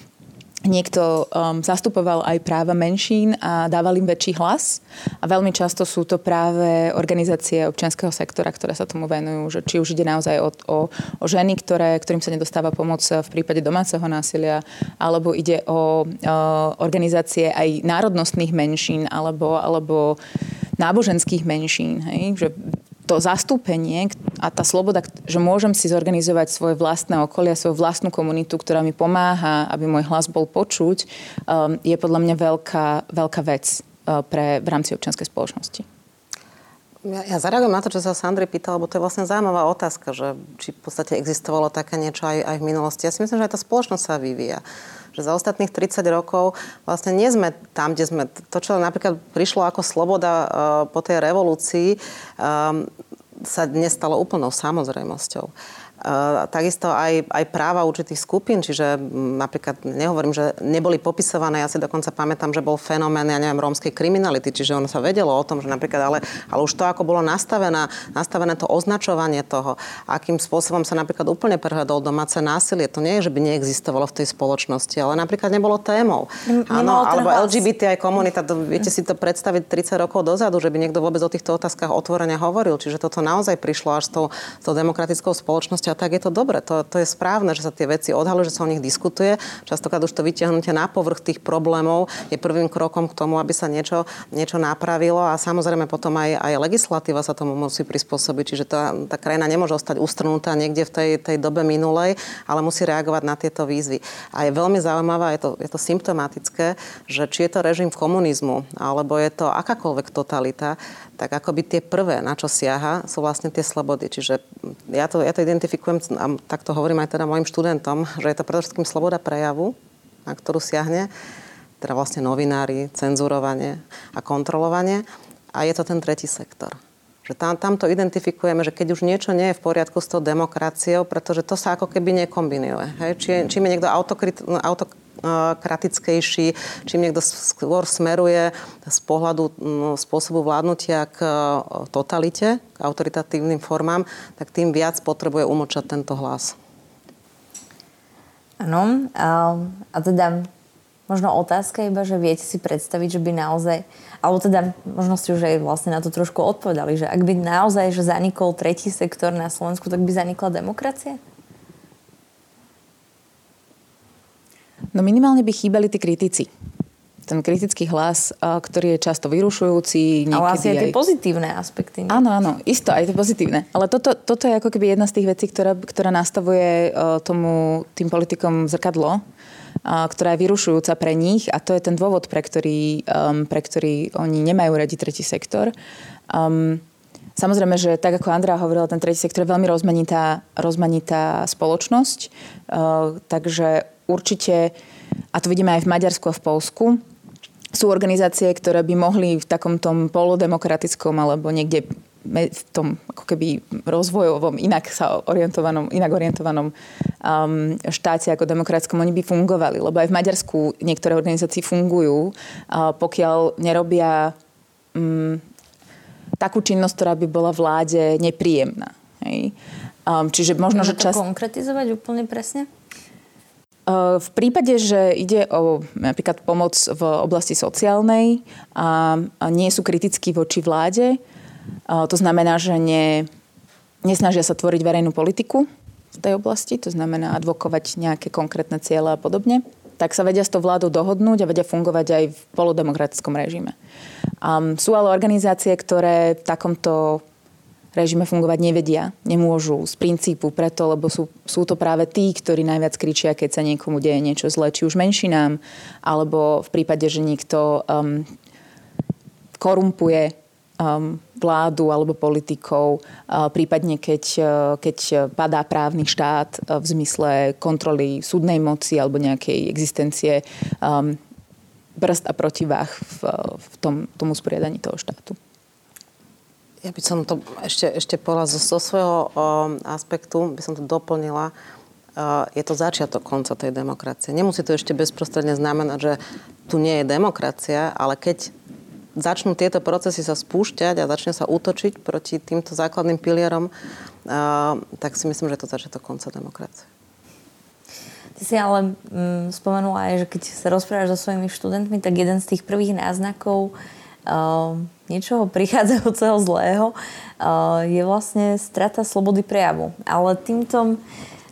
niekto um, zastupoval aj práva menšín a dával im väčší hlas. A veľmi často sú to práve organizácie občianského sektora, ktoré sa tomu venujú. Že či už ide naozaj o, o, o ženy, ktoré, ktorým sa nedostáva pomoc v prípade domáceho násilia, alebo ide o, o organizácie aj národnostných menšín, alebo, alebo náboženských menšín. Hej? Že to zastúpenie a tá sloboda, že môžem si zorganizovať svoje vlastné okolie, svoju vlastnú komunitu, ktorá mi pomáha, aby môj hlas bol počuť, um, je podľa mňa veľká, veľká vec uh, pre, v rámci občianskej spoločnosti. Ja, ja zareagujem na to, čo sa Sandry pýtal, lebo to je vlastne zaujímavá otázka, že či v podstate existovalo také niečo aj, aj v minulosti. Ja si myslím, že aj tá spoločnosť sa vyvíja že za ostatných 30 rokov vlastne nie sme tam, kde sme. To, čo napríklad prišlo ako sloboda uh, po tej revolúcii, um, sa dnes stalo úplnou samozrejmosťou. Takisto aj, aj práva určitých skupín, čiže napríklad nehovorím, že neboli popisované, ja si dokonca pamätám, že bol fenomén, ja neviem, rómskej kriminality, čiže ono sa vedelo o tom, že napríklad, ale, ale už to, ako bolo nastavené, nastavené to označovanie toho, akým spôsobom sa napríklad úplne prehľadol domáce násilie, to nie je, že by neexistovalo v tej spoločnosti, ale napríklad nebolo témou. Áno, alebo LGBT aj komunita, to, viete si to predstaviť 30 rokov dozadu, že by niekto vôbec o týchto otázkach otvorene hovoril, čiže toto naozaj prišlo až s tou, s tou demokratickou spoločnosťou a tak je to dobre. To, to je správne, že sa tie veci odhalujú, že sa o nich diskutuje. Častokrát už to vytiahnutie na povrch tých problémov je prvým krokom k tomu, aby sa niečo, niečo napravilo a samozrejme potom aj, aj legislatíva sa tomu musí prispôsobiť. Čiže tá, tá krajina nemôže ostať ustrnutá niekde v tej, tej dobe minulej, ale musí reagovať na tieto výzvy. A je veľmi zaujímavé, je to, je to symptomatické, že či je to režim komunizmu, alebo je to akákoľvek totalita, tak akoby tie prvé, na čo siaha, sú vlastne tie slobody. Čiže ja to, ja to identifikujem, a tak to hovorím aj teda mojim študentom, že je to predovšetkým sloboda prejavu, na ktorú siahne, teda vlastne novinári, cenzurovanie a kontrolovanie. A je to ten tretí sektor. Že tam, tam to identifikujeme, že keď už niečo nie je v poriadku s tou demokraciou, pretože to sa ako keby nekombinuje. Hej? Či, čím je niekto autokrit, auto, kratickejší, čím niekto skôr smeruje z pohľadu spôsobu vládnutia k e, totalite, k autoritatívnym formám, tak tým viac potrebuje umlčať tento hlas. Áno. A, a teda možno otázka iba, že viete si predstaviť, že by naozaj, alebo teda možno ste už aj vlastne na to trošku odpovedali, že ak by naozaj že zanikol tretí sektor na Slovensku, tak by zanikla demokracia? No minimálne by chýbali tí kritici. Ten kritický hlas, ktorý je často vyrušujúci. Ale asi aj tie pozitívne aspekty. Nie? Áno, áno, isto, aj tie pozitívne. Ale toto, toto je ako keby jedna z tých vecí, ktorá, ktorá nastavuje tomu, tým politikom zrkadlo, ktorá je vyrušujúca pre nich a to je ten dôvod, pre ktorý, um, pre ktorý oni nemajú radi tretí sektor. Um, Samozrejme, že tak ako Andrea hovorila, ten tretí sektor je veľmi rozmanitá, rozmanitá spoločnosť, uh, takže určite, a to vidíme aj v Maďarsku a v Polsku, sú organizácie, ktoré by mohli v takom tom polodemokratickom alebo niekde v tom ako keby rozvojovom, inak sa orientovanom, inak orientovanom um, štáte ako demokratickom, oni by fungovali. Lebo aj v Maďarsku niektoré organizácie fungujú, uh, pokiaľ nerobia um, takú činnosť, ktorá by bola vláde nepríjemná. Hej? Um, čiže možno, Môže že čas... konkretizovať úplne presne? V prípade, že ide o napríklad pomoc v oblasti sociálnej a nie sú kritickí voči vláde, to znamená, že ne, nesnažia sa tvoriť verejnú politiku v tej oblasti, to znamená advokovať nejaké konkrétne ciele a podobne, tak sa vedia s tou vládou dohodnúť a vedia fungovať aj v polodemokratickom režime. Um, sú ale organizácie, ktoré v takomto režime fungovať nevedia, nemôžu z princípu preto, lebo sú, sú to práve tí, ktorí najviac kričia, keď sa niekomu deje niečo zlé, či už menšinám, alebo v prípade, že niekto um, korumpuje um, vládu alebo politikov, uh, prípadne keď, uh, keď padá právny štát uh, v zmysle kontroly súdnej moci alebo nejakej existencie um, brzd a protivách v, v tom, tom usporiadaní toho štátu. Ja by som to ešte, ešte povedala zo, zo svojho um, aspektu, by som to doplnila. Uh, je to začiatok konca tej demokracie. Nemusí to ešte bezprostredne znamenať, že tu nie je demokracia, ale keď začnú tieto procesy sa spúšťať a začne sa útočiť proti týmto základným pilierom, uh, tak si myslím, že je to začiatok konca demokracie. Ty si ale mm, spomenula aj, že keď sa rozprávaš so svojimi študentmi, tak jeden z tých prvých náznakov niečoho prichádzajúceho zlého, uh, je vlastne strata slobody prejavu. Ale týmto,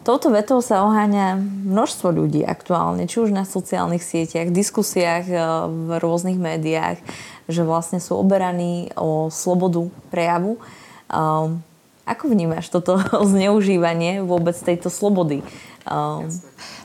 touto vetou sa oháňa množstvo ľudí aktuálne, či už na sociálnych sieťach, diskusiách uh, v rôznych médiách, že vlastne sú oberaní o slobodu prejavu. Ako vnímaš toto [LAUGHS] zneužívanie vôbec tejto slobody? Uh,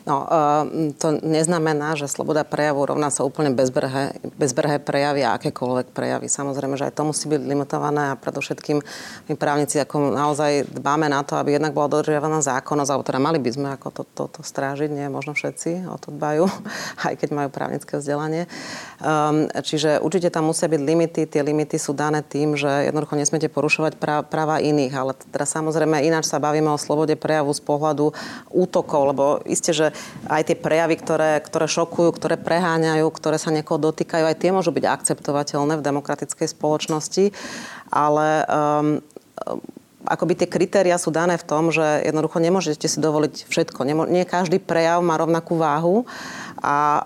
No, ehm, to neznamená, že sloboda prejavu rovná sa úplne bezbrhé, bezbrhé prejavy a akékoľvek prejavy. Samozrejme, že aj to musí byť limitované a predovšetkým my právnici ako naozaj dbáme na to, aby jednak bola dodržiavaná zákonnosť, alebo teda mali by sme ako toto to, to strážiť, nie možno všetci o to dbajú, [LAUGHS] aj keď majú právnické vzdelanie. Um, čiže určite tam musia byť limity. Tie limity sú dané tým, že jednoducho nesmiete porušovať práva iných, ale teda samozrejme ináč sa bavíme o slobode prejavu z pohľadu útokov, lebo isté, že aj tie prejavy, ktoré, ktoré šokujú, ktoré preháňajú, ktoré sa niekoho dotýkajú, aj tie môžu byť akceptovateľné v demokratickej spoločnosti, ale um, akoby tie kritéria sú dané v tom, že jednoducho nemôžete si dovoliť všetko. Nemo, nie každý prejav má rovnakú váhu a uh,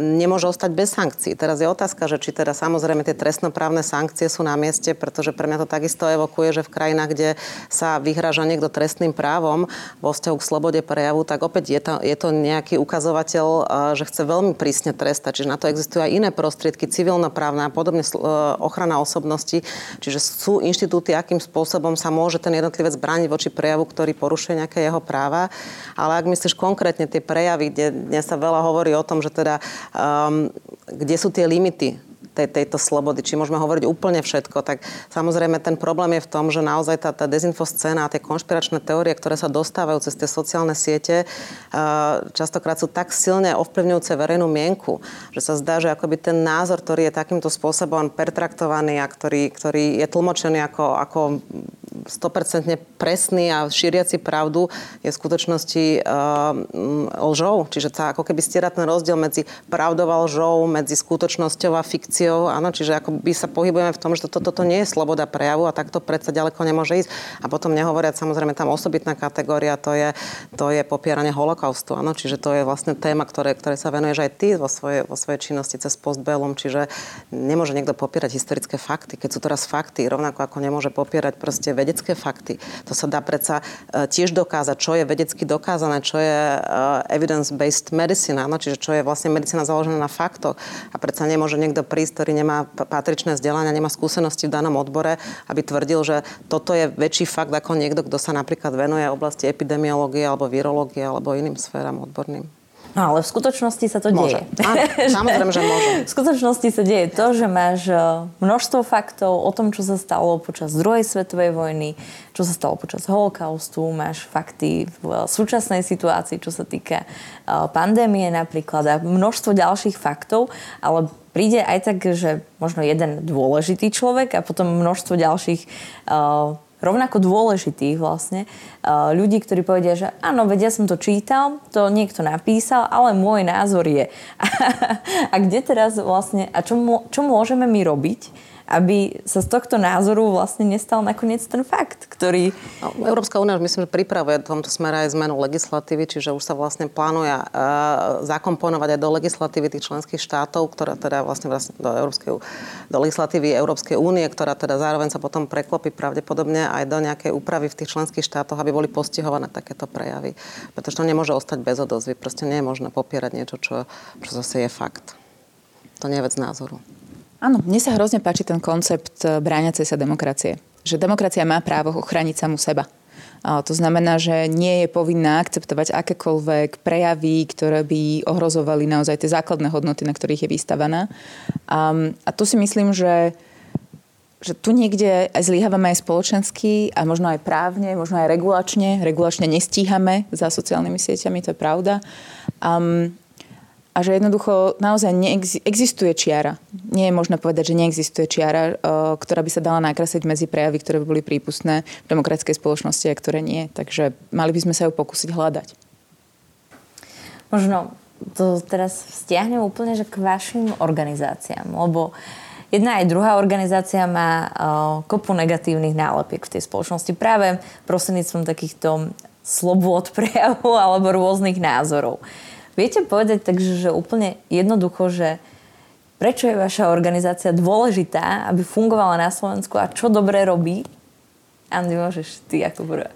nemôže ostať bez sankcií. Teraz je otázka, že či teda samozrejme tie trestnoprávne sankcie sú na mieste, pretože pre mňa to takisto evokuje, že v krajinách, kde sa vyhraža niekto trestným právom vo vzťahu k slobode prejavu, tak opäť je to, je to nejaký ukazovateľ, uh, že chce veľmi prísne trestať. Čiže na to existujú aj iné prostriedky, civilnoprávne a podobne uh, ochrana osobnosti. Čiže sú inštitúty, akým spôsobom sa môže ten jednotlivec brániť voči prejavu, ktorý porušuje nejaké jeho práva. Ale ak myslíš konkrétne tie prejavy, kde dnes sa veľa hovorí o tom, že teda um, kde sú tie limity tej, tejto slobody, či môžeme hovoriť úplne všetko, tak samozrejme ten problém je v tom, že naozaj tá, tá dezinfoscéna a tie konšpiračné teórie, ktoré sa dostávajú cez tie sociálne siete, uh, častokrát sú tak silne ovplyvňujúce verejnú mienku, že sa zdá, že akoby ten názor, ktorý je takýmto spôsobom pertraktovaný a ktorý, ktorý je tlmočený ako, ako 100% presný a šíriaci pravdu je v skutočnosti uh, lžou. Čiže tá, ako keby stiera ten rozdiel medzi pravdou a lžou, medzi skutočnosťou a fikciou. Áno, čiže ako by sa pohybujeme v tom, že toto to, to nie je sloboda prejavu a takto predsa ďaleko nemôže ísť. A potom nehovoriať samozrejme tam osobitná kategória, to je, to je popieranie holokaustu. Áno, čiže to je vlastne téma, ktoré, ktoré sa venuješ aj ty vo svojej, vo svojej činnosti cez postbellum. Čiže nemôže niekto popierať historické fakty. Keď sú teraz fakty, rovnako ako nemôže popierať proste vedecké fakty. To sa dá predsa e, tiež dokázať, čo je vedecky dokázané, čo je e, evidence-based medicine, áno, čiže čo je vlastne medicína založená na faktoch. A predsa nemôže niekto prísť, ktorý nemá patričné vzdelanie, nemá skúsenosti v danom odbore, aby tvrdil, že toto je väčší fakt ako niekto, kto sa napríklad venuje oblasti epidemiológie alebo virológie alebo iným sféram odborným. No ale v skutočnosti sa to môže. deje. Áno, samozrejme, že môže. [LAUGHS] V skutočnosti sa deje to, že máš e, množstvo faktov o tom, čo sa stalo počas druhej svetovej vojny, čo sa stalo počas holokaustu, máš fakty v súčasnej situácii, čo sa týka e, pandémie napríklad a množstvo ďalších faktov, ale príde aj tak, že možno jeden dôležitý človek a potom množstvo ďalších uh, rovnako dôležitých vlastne uh, ľudí, ktorí povedia, že áno, ja som to čítal, to niekto napísal, ale môj názor je. [LAUGHS] a kde teraz vlastne, a čo, čo môžeme my robiť, aby sa z tohto názoru vlastne nestal nakoniec ten fakt, ktorý... No, Európska únia myslím, že pripravuje v tomto smere aj zmenu legislatívy, čiže už sa vlastne plánuje uh, zakomponovať aj do legislatívy tých členských štátov, ktorá teda vlastne, vlastne do, Európskej, do legislatívy Európskej únie, ktorá teda zároveň sa potom preklopí pravdepodobne aj do nejakej úpravy v tých členských štátoch, aby boli postihované takéto prejavy. Pretože to nemôže ostať bez odozvy. Proste nie je možné popierať niečo, čo, čo zase je fakt. To nie je vec názoru. Áno, mne sa hrozne páči ten koncept e, bráňacej sa demokracie. že demokracia má právo ochraniť samu seba. To znamená, že nie je povinná akceptovať akékoľvek prejavy, ktoré by ohrozovali naozaj tie základné hodnoty, na ktorých je vystavaná. A, a tu si myslím, že že tu niekde aj zlyhávame aj spoločensky a možno aj právne, možno aj regulačne. Regulačne nestíhame za sociálnymi sieťami, to je pravda. Um, a že jednoducho naozaj neexistuje čiara. Nie je možné povedať, že neexistuje čiara, ktorá by sa dala nakresliť medzi prejavy, ktoré by boli prípustné v demokratickej spoločnosti a ktoré nie. Takže mali by sme sa ju pokúsiť hľadať. Možno to teraz stiahnem úplne že k vašim organizáciám, lebo jedna aj druhá organizácia má kopu negatívnych nálepiek v tej spoločnosti práve prostredníctvom takýchto slobôd [LAUGHS] prejavu alebo rôznych názorov. Viete povedať takže, že úplne jednoducho, že prečo je vaša organizácia dôležitá, aby fungovala na Slovensku a čo dobre robí? Andy, môžeš ty ako prvá.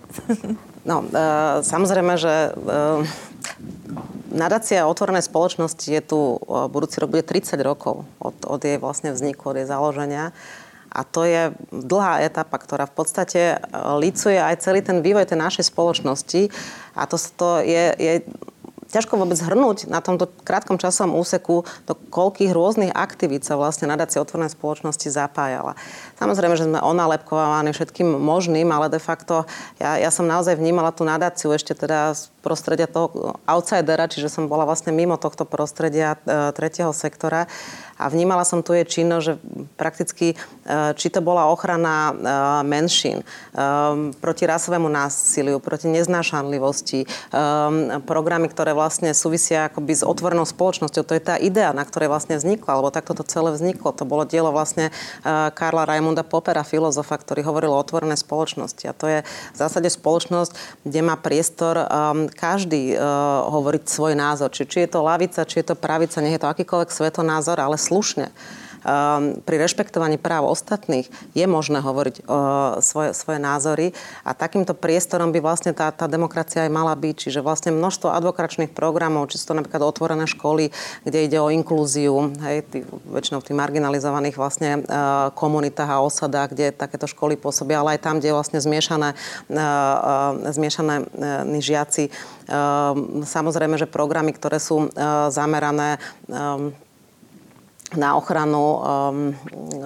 No, e, samozrejme, že e, nadácia otvorenej spoločnosti je tu, e, budúci rok bude 30 rokov od, od jej vlastne vzniku, od jej založenia. A to je dlhá etapa, ktorá v podstate e, licuje aj celý ten vývoj tej našej spoločnosti. A to, to je, je ťažko vôbec zhrnúť na tomto krátkom časovom úseku, do koľkých rôznych aktivít sa vlastne nadácia otvorenej spoločnosti zapájala. Samozrejme, že sme onalepkovaní všetkým možným, ale de facto ja, ja som naozaj vnímala tú nadáciu ešte teda z prostredia toho outsidera, čiže som bola vlastne mimo tohto prostredia e, tretieho sektora. A vnímala som tu je činnosť, že prakticky, e, či to bola ochrana e, menšín, e, proti rasovému násiliu, proti neznášanlivosti, programy, ktoré vlastne súvisia akoby s otvorenou spoločnosťou. To je tá idea, na ktorej vlastne vznikla, alebo takto to celé vzniklo. To bolo dielo vlastne Karla Raimunda Popera, filozofa, ktorý hovoril o otvorenej spoločnosti. A to je v zásade spoločnosť, kde má priestor každý hovoriť svoj názor. Či, či je to lavica, či je to pravica, nech je to akýkoľvek svetonázor, ale slušne ehm, pri rešpektovaní práv ostatných je možné hovoriť uh, svoje, svoje názory a takýmto priestorom by vlastne tá, tá demokracia aj mala byť. Čiže vlastne množstvo advokačných programov, či sú to napríklad otvorené školy, kde ide o inklúziu, hej, tý, väčšinou v tých marginalizovaných vlastne uh, komunitách a osadách, kde takéto školy pôsobia, ale aj tam, kde je vlastne zmiešané, zmiešané žiaci. Samozrejme, že programy, ktoré sú zamerané na ochranu um,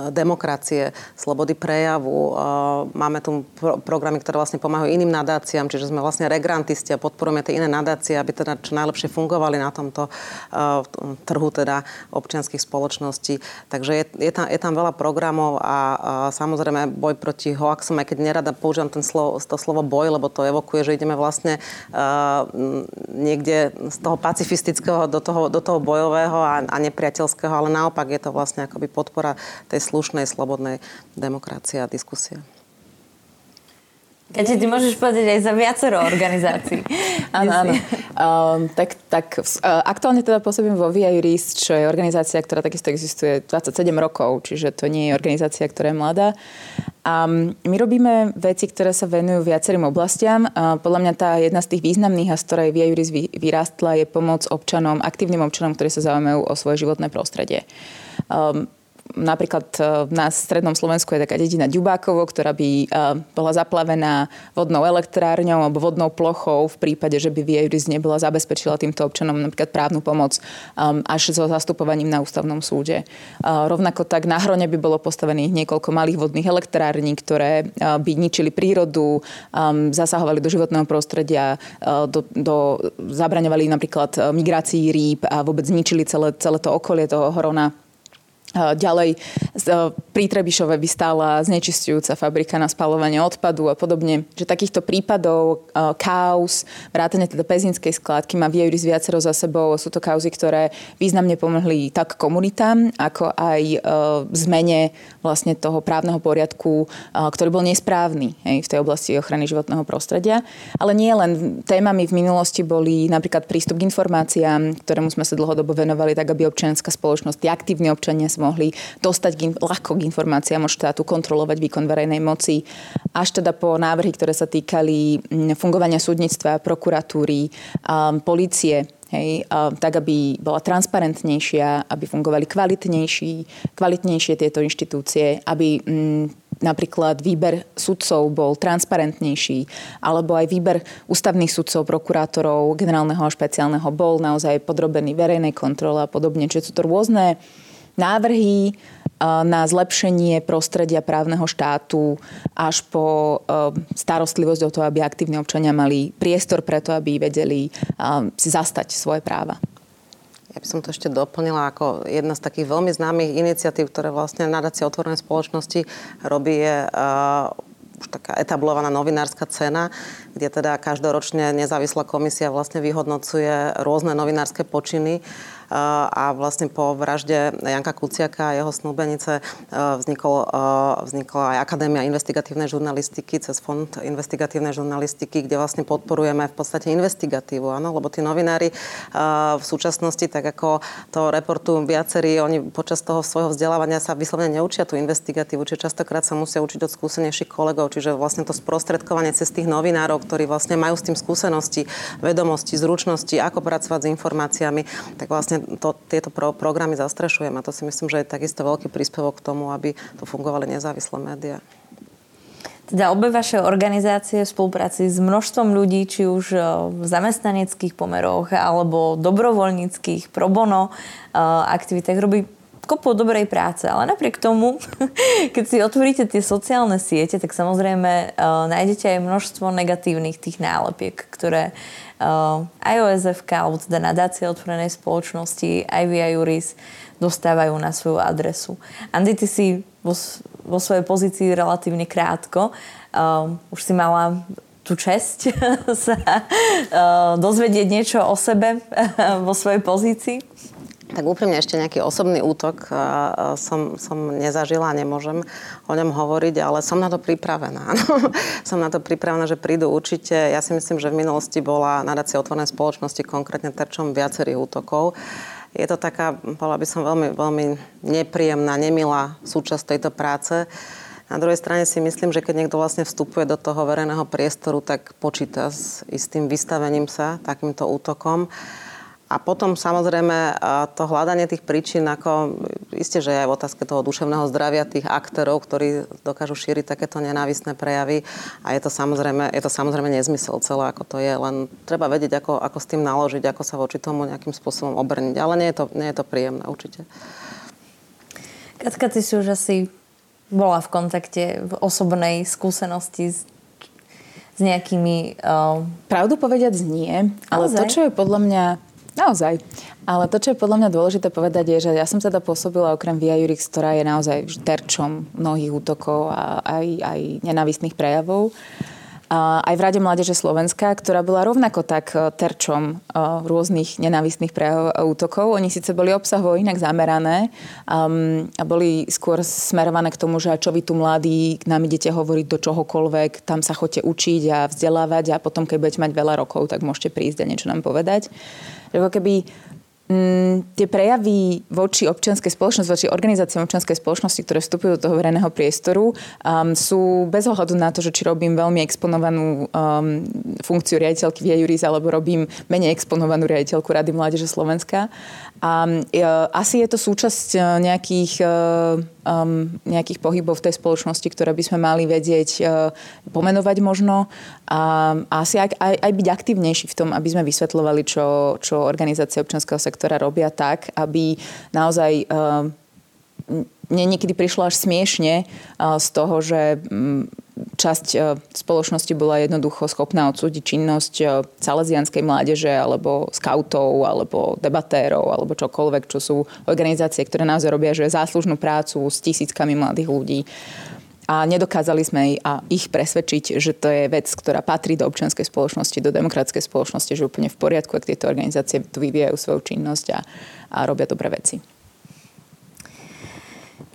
demokracie, slobody prejavu. Uh, máme tu pro- programy, ktoré vlastne pomáhajú iným nadáciám, čiže sme vlastne regrantisti a podporujeme tie iné nadácie, aby teda čo najlepšie fungovali na tomto uh, trhu teda občianských spoločností. Takže je, je, tam, je tam veľa programov a, a samozrejme boj proti hoaxom, aj keď nerada používam ten slovo, to slovo boj, lebo to evokuje, že ideme vlastne uh, niekde z toho pacifistického do toho, do toho bojového a, a nepriateľského, ale naopak naopak je to vlastne akoby podpora tej slušnej, slobodnej demokracie a diskusie. Keď ty môžeš povedať aj za viacero organizácií. [LAUGHS] áno, áno. Um, tak, tak uh, aktuálne teda pôsobím vo VIA Jurist, čo je organizácia, ktorá takisto existuje 27 rokov, čiže to nie je organizácia, ktorá je mladá. A my robíme veci, ktoré sa venujú viacerým oblastiam. A podľa mňa tá jedna z tých významných a z ktorej VIA Juris vyrástla je pomoc občanom, aktívnym občanom, ktorí sa zaujímajú o svoje životné prostredie. Um, napríklad e, na strednom Slovensku je taká dedina Ďubákovo, ktorá by e, bola zaplavená vodnou elektrárňou alebo vodnou plochou v prípade, že by Viejuris nebola zabezpečila týmto občanom napríklad právnu pomoc um, až so zastupovaním na ústavnom súde. Rovnako tak na Hrone by bolo postavených niekoľko malých vodných elektrární, ktoré by ničili prírodu, um, zasahovali do životného prostredia, do, do, zabraňovali napríklad migrácii rýb a vôbec zničili celé, celé to okolie toho Hrona Ďalej pri Trebišove by stála znečistujúca fabrika na spalovanie odpadu a podobne. Že takýchto prípadov, kauz, vrátane teda pezinskej skládky má Viejuris viacero za sebou. Sú to kauzy, ktoré významne pomohli tak komunitám, ako aj zmene vlastne toho právneho poriadku, ktorý bol nesprávny hej, v tej oblasti ochrany životného prostredia. Ale nie len témami v minulosti boli napríklad prístup k informáciám, ktorému sme sa dlhodobo venovali, tak aby občianská spoločnosť, aktívni občania mohli dostať k, ľahko k informáciám od štátu, kontrolovať výkon verejnej moci, až teda po návrhy, ktoré sa týkali mm, fungovania súdnictva, prokuratúry, policie, Hej, tak, aby bola transparentnejšia, aby fungovali kvalitnejší, kvalitnejšie tieto inštitúcie, aby mm, napríklad výber sudcov bol transparentnejší, alebo aj výber ústavných sudcov, prokurátorov, generálneho a špeciálneho bol naozaj podrobený verejnej kontrole a podobne. Čiže sú to rôzne návrhy na zlepšenie prostredia právneho štátu až po starostlivosť o to, aby aktívni občania mali priestor preto, aby vedeli si zastať svoje práva. Ja by som to ešte doplnila ako jedna z takých veľmi známych iniciatív, ktoré vlastne nadácia otvorenej spoločnosti robí, je už taká etablovaná novinárska cena, kde teda každoročne nezávislá komisia vlastne vyhodnocuje rôzne novinárske počiny a vlastne po vražde Janka Kuciaka a jeho snúbenice e, vznikol, e, vznikla aj Akadémia investigatívnej žurnalistiky cez Fond investigatívnej žurnalistiky, kde vlastne podporujeme v podstate investigatívu, áno, lebo tí novinári v súčasnosti, tak ako to reportujú viacerí, oni počas toho svojho vzdelávania sa vyslovene neučia tú investigatívu, čiže častokrát sa musia učiť od skúsenejších kolegov, čiže vlastne to sprostredkovanie cez tých novinárov, ktorí vlastne majú s tým skúsenosti, vedomosti, zručnosti, ako pracovať s informáciami, tak vlastne to, tieto pro, programy zastrešujem a to si myslím, že je takisto veľký príspevok k tomu, aby tu fungovali nezávislé médiá. Teda obe vaše organizácie v spolupráci s množstvom ľudí, či už e, v zamestnaneckých pomeroch alebo dobrovoľníckých pro bono e, aktivitách robí kopu dobrej práce, ale napriek tomu, [LAUGHS] keď si otvoríte tie sociálne siete, tak samozrejme uh, nájdete aj množstvo negatívnych tých nálepiek, ktoré uh, aj OSFK, alebo teda nadácie otvorenej spoločnosti, aj via Juris dostávajú na svoju adresu. Andy, ty si vo, vo svojej pozícii relatívne krátko. Uh, už si mala tú česť [LAUGHS] sa uh, dozvedieť niečo o sebe vo svojej pozícii? Tak úprimne ešte nejaký osobný útok som, som nezažila, nemôžem o ňom hovoriť, ale som na to pripravená. [LAUGHS] som na to pripravená, že prídu určite. Ja si myslím, že v minulosti bola nadácia otvorenej spoločnosti konkrétne terčom viacerých útokov. Je to taká, bola by som veľmi, veľmi nepríjemná, nemilá súčasť tejto práce. Na druhej strane si myslím, že keď niekto vlastne vstupuje do toho verejného priestoru, tak počíta s istým vystavením sa takýmto útokom. A potom samozrejme to hľadanie tých príčin, ako isté, že aj v otázke toho duševného zdravia tých aktérov, ktorí dokážu šíriť takéto nenávisné prejavy. A je to samozrejme, je to samozrejme nezmysel celé, ako to je. Len treba vedieť, ako, ako s tým naložiť, ako sa voči tomu nejakým spôsobom obrniť. Ale nie je to, nie je to príjemné určite. Katka, ty si už asi bola v kontakte, v osobnej skúsenosti s s nejakými... Uh... Pravdu povediať nie, ale Naozaj? to, čo je podľa mňa Naozaj. Ale to, čo je podľa mňa dôležité povedať, je, že ja som teda pôsobila okrem Via Jurix, ktorá je naozaj terčom mnohých útokov a aj, aj nenávistných prejavov. A aj v Rade Mládeže Slovenska, ktorá bola rovnako tak e, terčom e, rôznych nenávistných prejavov a útokov. Oni síce boli obsahovo inak zamerané um, a boli skôr smerované k tomu, že čo vy tu mladí, k nám idete hovoriť do čohokoľvek, tam sa chodte učiť a vzdelávať a potom, keď budete mať veľa rokov, tak môžete prísť a niečo nám povedať. Lebo keby mm, tie prejavy voči občianskej spoločnosti, voči organizáciám občianskej spoločnosti, ktoré vstupujú do toho verejného priestoru, um, sú bez ohľadu na to, že či robím veľmi exponovanú um, funkciu riaditeľky Via Juris, alebo robím menej exponovanú riaditeľku Rady Mládeže Slovenska. A uh, asi je to súčasť uh, nejakých, uh, um, nejakých pohybov v tej spoločnosti, ktoré by sme mali vedieť uh, pomenovať možno. A, asi aj, aj, aj byť aktívnejší v tom, aby sme vysvetľovali, čo, čo organizácie občanského sektora robia tak, aby naozaj uh, mne niekedy prišlo až smiešne z toho, že um, časť e, spoločnosti bola jednoducho schopná odsúdiť činnosť e, salesianskej mládeže alebo skautov alebo debatérov alebo čokoľvek, čo sú organizácie, ktoré naozaj robia že záslužnú prácu s tisíckami mladých ľudí. A nedokázali sme ich presvedčiť, že to je vec, ktorá patrí do občianskej spoločnosti, do demokratickej spoločnosti, že úplne v poriadku, ak tieto organizácie tu vyvíjajú svoju činnosť a, a robia dobré veci.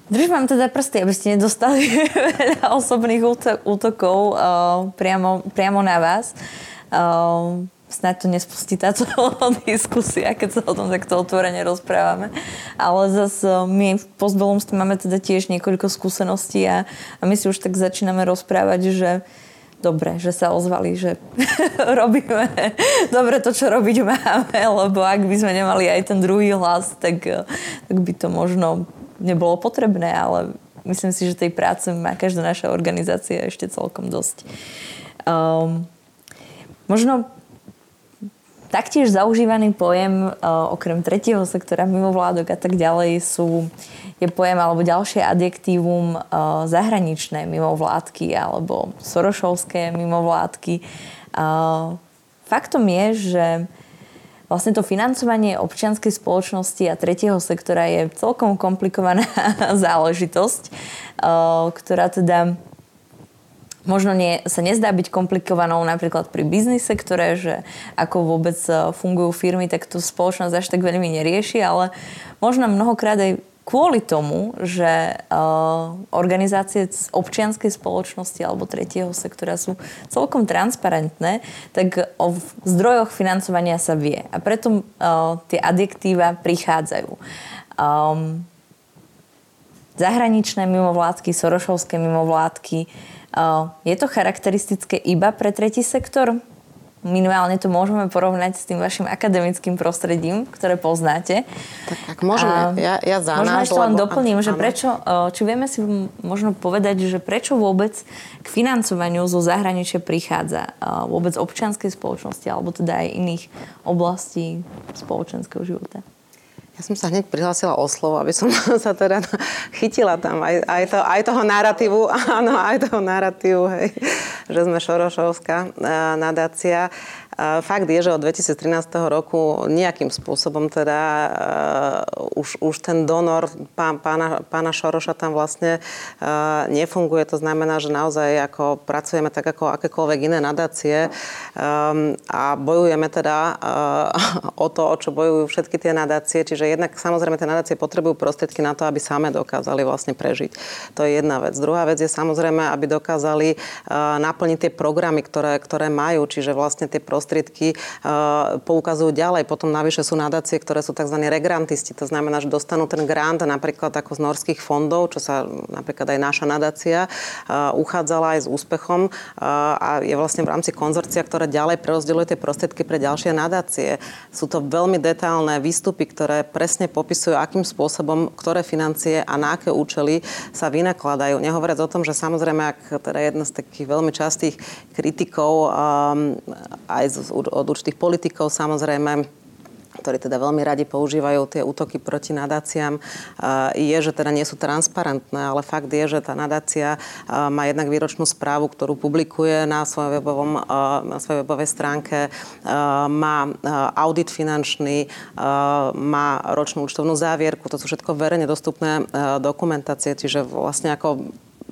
Držím vám teda prsty, aby ste nedostali [LAUGHS] veľa osobných útokov uh, priamo, priamo na vás. Uh, snáď to nespustí táto [LAUGHS] diskusia, keď sa o tom takto otvorene rozprávame. Ale zase uh, my v postbelomstve máme teda tiež niekoľko skúseností a, a my si už tak začíname rozprávať, že dobre, že sa ozvali, že [LAUGHS] robíme dobre to, čo robiť máme, lebo ak by sme nemali aj ten druhý hlas, tak, tak by to možno nebolo potrebné, ale myslím si, že tej práce má každá naša organizácia ešte celkom dosť. Um, možno taktiež zaužívaný pojem uh, okrem tretieho sektora, mimovládok a tak ďalej sú, je pojem alebo ďalšie adjektívum uh, zahraničné mimovládky alebo sorošovské mimovládky. Uh, faktom je, že vlastne to financovanie občianskej spoločnosti a tretieho sektora je celkom komplikovaná [LAUGHS] záležitosť, eh, ktorá teda možno nie, sa nezdá byť komplikovanou napríklad pri biznis sektore, že ako vôbec eh, fungujú firmy, tak to spoločnosť až tak veľmi nerieši, ale možno mnohokrát aj kvôli tomu, že uh, organizácie občianskej spoločnosti alebo tretieho sektora sú celkom transparentné, tak o zdrojoch financovania sa vie. A preto uh, tie adjektíva prichádzajú. Um, zahraničné mimovládky, sorošovské mimovládky. Uh, je to charakteristické iba pre tretí sektor? Minimálne to môžeme porovnať s tým vašim akademickým prostredím, ktoré poznáte. Tak ak môžeme, a ja, ja za Možno ešte len doplním, že prečo, či vieme si možno povedať, že prečo vôbec k financovaniu zo zahraničia prichádza vôbec občianskej spoločnosti alebo teda aj iných oblastí spoločenského života. Ja som sa hneď prihlásila o slovo, aby som [LAUGHS] sa teda chytila tam aj, aj, to, aj toho narratívu, [LAUGHS] áno, aj toho narratívu, hej, že sme Šorošovská nadácia. Fakt je, že od 2013 roku nejakým spôsobom teda uh, už, už ten donor pán, pána, pána Šoroša tam vlastne uh, nefunguje. To znamená, že naozaj ako pracujeme tak ako akékoľvek iné nadácie um, a bojujeme teda uh, [LAUGHS] o to, o čo bojujú všetky tie nadácie. Čiže jednak samozrejme tie nadácie potrebujú prostriedky na to, aby same dokázali vlastne prežiť. To je jedna vec. Druhá vec je samozrejme, aby dokázali naplniť tie programy, ktoré, ktoré majú, čiže vlastne tie prostriedky prostriedky e, poukazujú ďalej. Potom navyše sú nadácie, ktoré sú tzv. regrantisti. To znamená, že dostanú ten grant napríklad ako z norských fondov, čo sa napríklad aj naša nadácia e, uchádzala aj s úspechom e, a je vlastne v rámci konzorcia, ktoré ďalej prerozdeľuje tie prostriedky pre ďalšie nadácie. Sú to veľmi detailné výstupy, ktoré presne popisujú, akým spôsobom, ktoré financie a na aké účely sa vynakladajú. Nehovoriac o tom, že samozrejme, ak teda jedna z takých veľmi častých kritikov um, aj od určitých politikov samozrejme ktorí teda veľmi radi používajú tie útoky proti nadáciám, je, že teda nie sú transparentné, ale fakt je, že tá nadácia má jednak výročnú správu, ktorú publikuje na svojej, webovom, na svojej webovej stránke, má audit finančný, má ročnú účtovnú závierku, to sú všetko verejne dostupné dokumentácie, čiže vlastne ako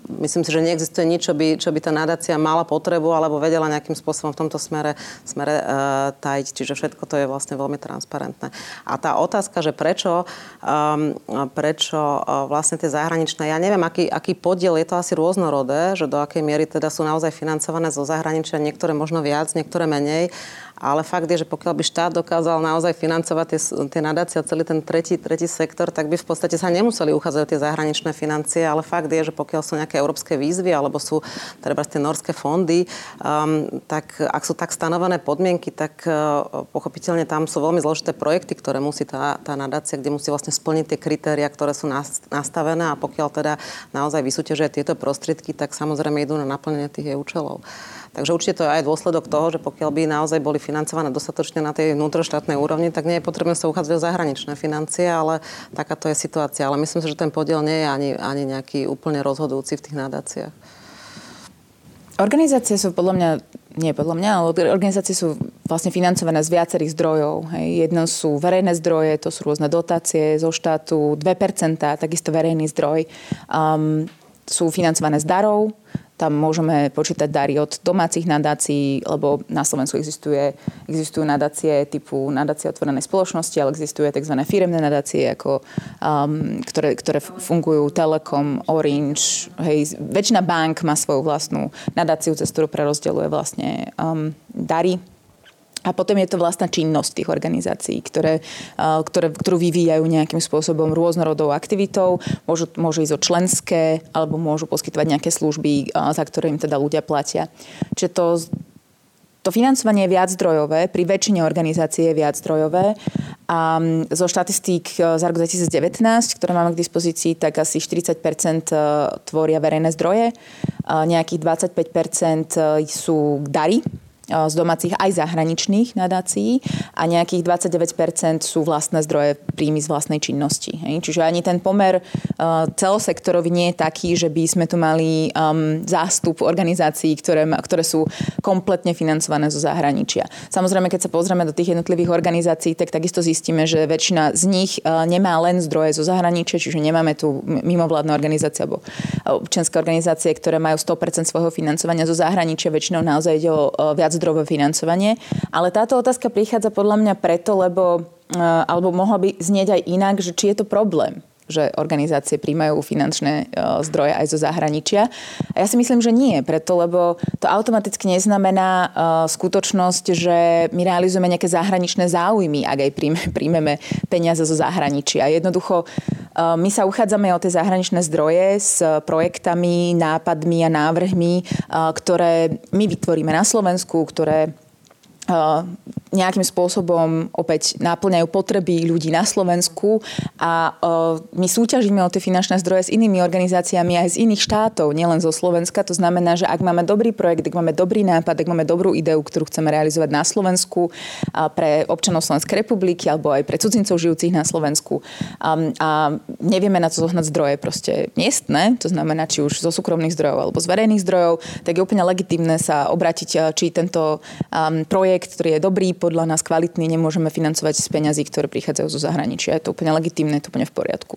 myslím si, že neexistuje nič, čo by, čo by tá nadácia mala potrebu alebo vedela nejakým spôsobom v tomto smere, smere uh, tajiť. Čiže všetko to je vlastne veľmi transparentné. A tá otázka, že prečo, um, prečo uh, vlastne tie zahraničné, ja neviem, aký, aký podiel je to asi rôznorodé, že do akej miery teda sú naozaj financované zo zahraničia, niektoré možno viac, niektoré menej ale fakt je, že pokiaľ by štát dokázal naozaj financovať tie, tie nadácie a celý ten tretí, tretí sektor, tak by v podstate sa nemuseli uchádzať tie zahraničné financie, ale fakt je, že pokiaľ sú nejaké európske výzvy alebo sú treba tie norské fondy, um, tak ak sú tak stanovené podmienky, tak uh, pochopiteľne tam sú veľmi zložité projekty, ktoré musí tá, tá nadácia, kde musí vlastne splniť tie kritéria, ktoré sú nastavené a pokiaľ teda naozaj vysúťažia tieto prostriedky, tak samozrejme idú na naplnenie tých jej účelov. Takže určite to je aj dôsledok toho, že pokiaľ by naozaj boli financované dostatočne na tej vnútroštátnej úrovni, tak nie je potrebné sa uchádzať o zahraničné financie, ale takáto je situácia. Ale myslím si, že ten podiel nie je ani, ani nejaký úplne rozhodujúci v tých nadáciách. Organizácie sú podľa mňa, nie podľa mňa, ale organizácie sú vlastne financované z viacerých zdrojov. Hej. Jedno sú verejné zdroje, to sú rôzne dotácie zo štátu, 2%, takisto verejný zdroj. Um, sú financované z darov, tam môžeme počítať dary od domácich nadácií, lebo na Slovensku existuje, existujú nadácie typu nadácie otvorenej spoločnosti, ale existuje tzv. firemné nadácie, ako, um, ktoré, ktoré fungujú Telekom, Orange. Hej, väčšina bank má svoju vlastnú nadáciu, cez ktorú prerozdeľuje vlastne um, dary a potom je to vlastná činnosť tých organizácií, ktoré, ktoré, ktorú vyvíjajú nejakým spôsobom rôznorodou aktivitou. Môžu, môžu ísť o členské, alebo môžu poskytovať nejaké služby, za ktoré im teda ľudia platia. Čiže to, to financovanie je viac zdrojové, pri väčšine organizácie je viac zdrojové A zo štatistík za rok 2019, ktoré máme k dispozícii, tak asi 40% tvoria verejné zdroje, nejakých 25% sú dary, z domácich aj zahraničných nadácií a nejakých 29% sú vlastné zdroje príjmy z vlastnej činnosti. Čiže ani ten pomer celosektorový nie je taký, že by sme tu mali um, zástup organizácií, ktoré, ktoré sú kompletne financované zo zahraničia. Samozrejme, keď sa pozrieme do tých jednotlivých organizácií, tak takisto zistíme, že väčšina z nich nemá len zdroje zo zahraničia, čiže nemáme tu mimovládne organizácie alebo občianske organizácie, ktoré majú 100% svojho financovania zo zahraničia. Väčšinou naozaj ide o viac zdrojové financovanie. Ale táto otázka prichádza podľa mňa preto, lebo eh, alebo mohla by znieť aj inak, že či je to problém že organizácie príjmajú finančné eh, zdroje aj zo zahraničia. A ja si myslím, že nie, preto lebo to automaticky neznamená uh, skutočnosť, že my realizujeme nejaké zahraničné záujmy, ak aj [LAUGHS] príjmeme peniaze zo zahraničia. Jednoducho uh, my sa uchádzame o tie zahraničné zdroje s projektami, nápadmi a návrhmi, ktoré my vytvoríme na Slovensku, ktoré nejakým spôsobom opäť náplňajú potreby ľudí na Slovensku a my súťažíme o tie finančné zdroje s inými organizáciami aj z iných štátov, nielen zo Slovenska. To znamená, že ak máme dobrý projekt, ak máme dobrý nápad, ak máme dobrú ideu, ktorú chceme realizovať na Slovensku pre občanov Slovenskej republiky alebo aj pre cudzincov žijúcich na Slovensku a, nevieme na to zohnať zdroje proste miestne, to znamená či už zo súkromných zdrojov alebo z verejných zdrojov, tak je úplne legitimné sa obrátiť, či tento um, projekt, ktorý je dobrý, podľa nás kvalitný, nemôžeme financovať z peňazí, ktoré prichádzajú zo zahraničia. Je to úplne legitimné, je to úplne v poriadku.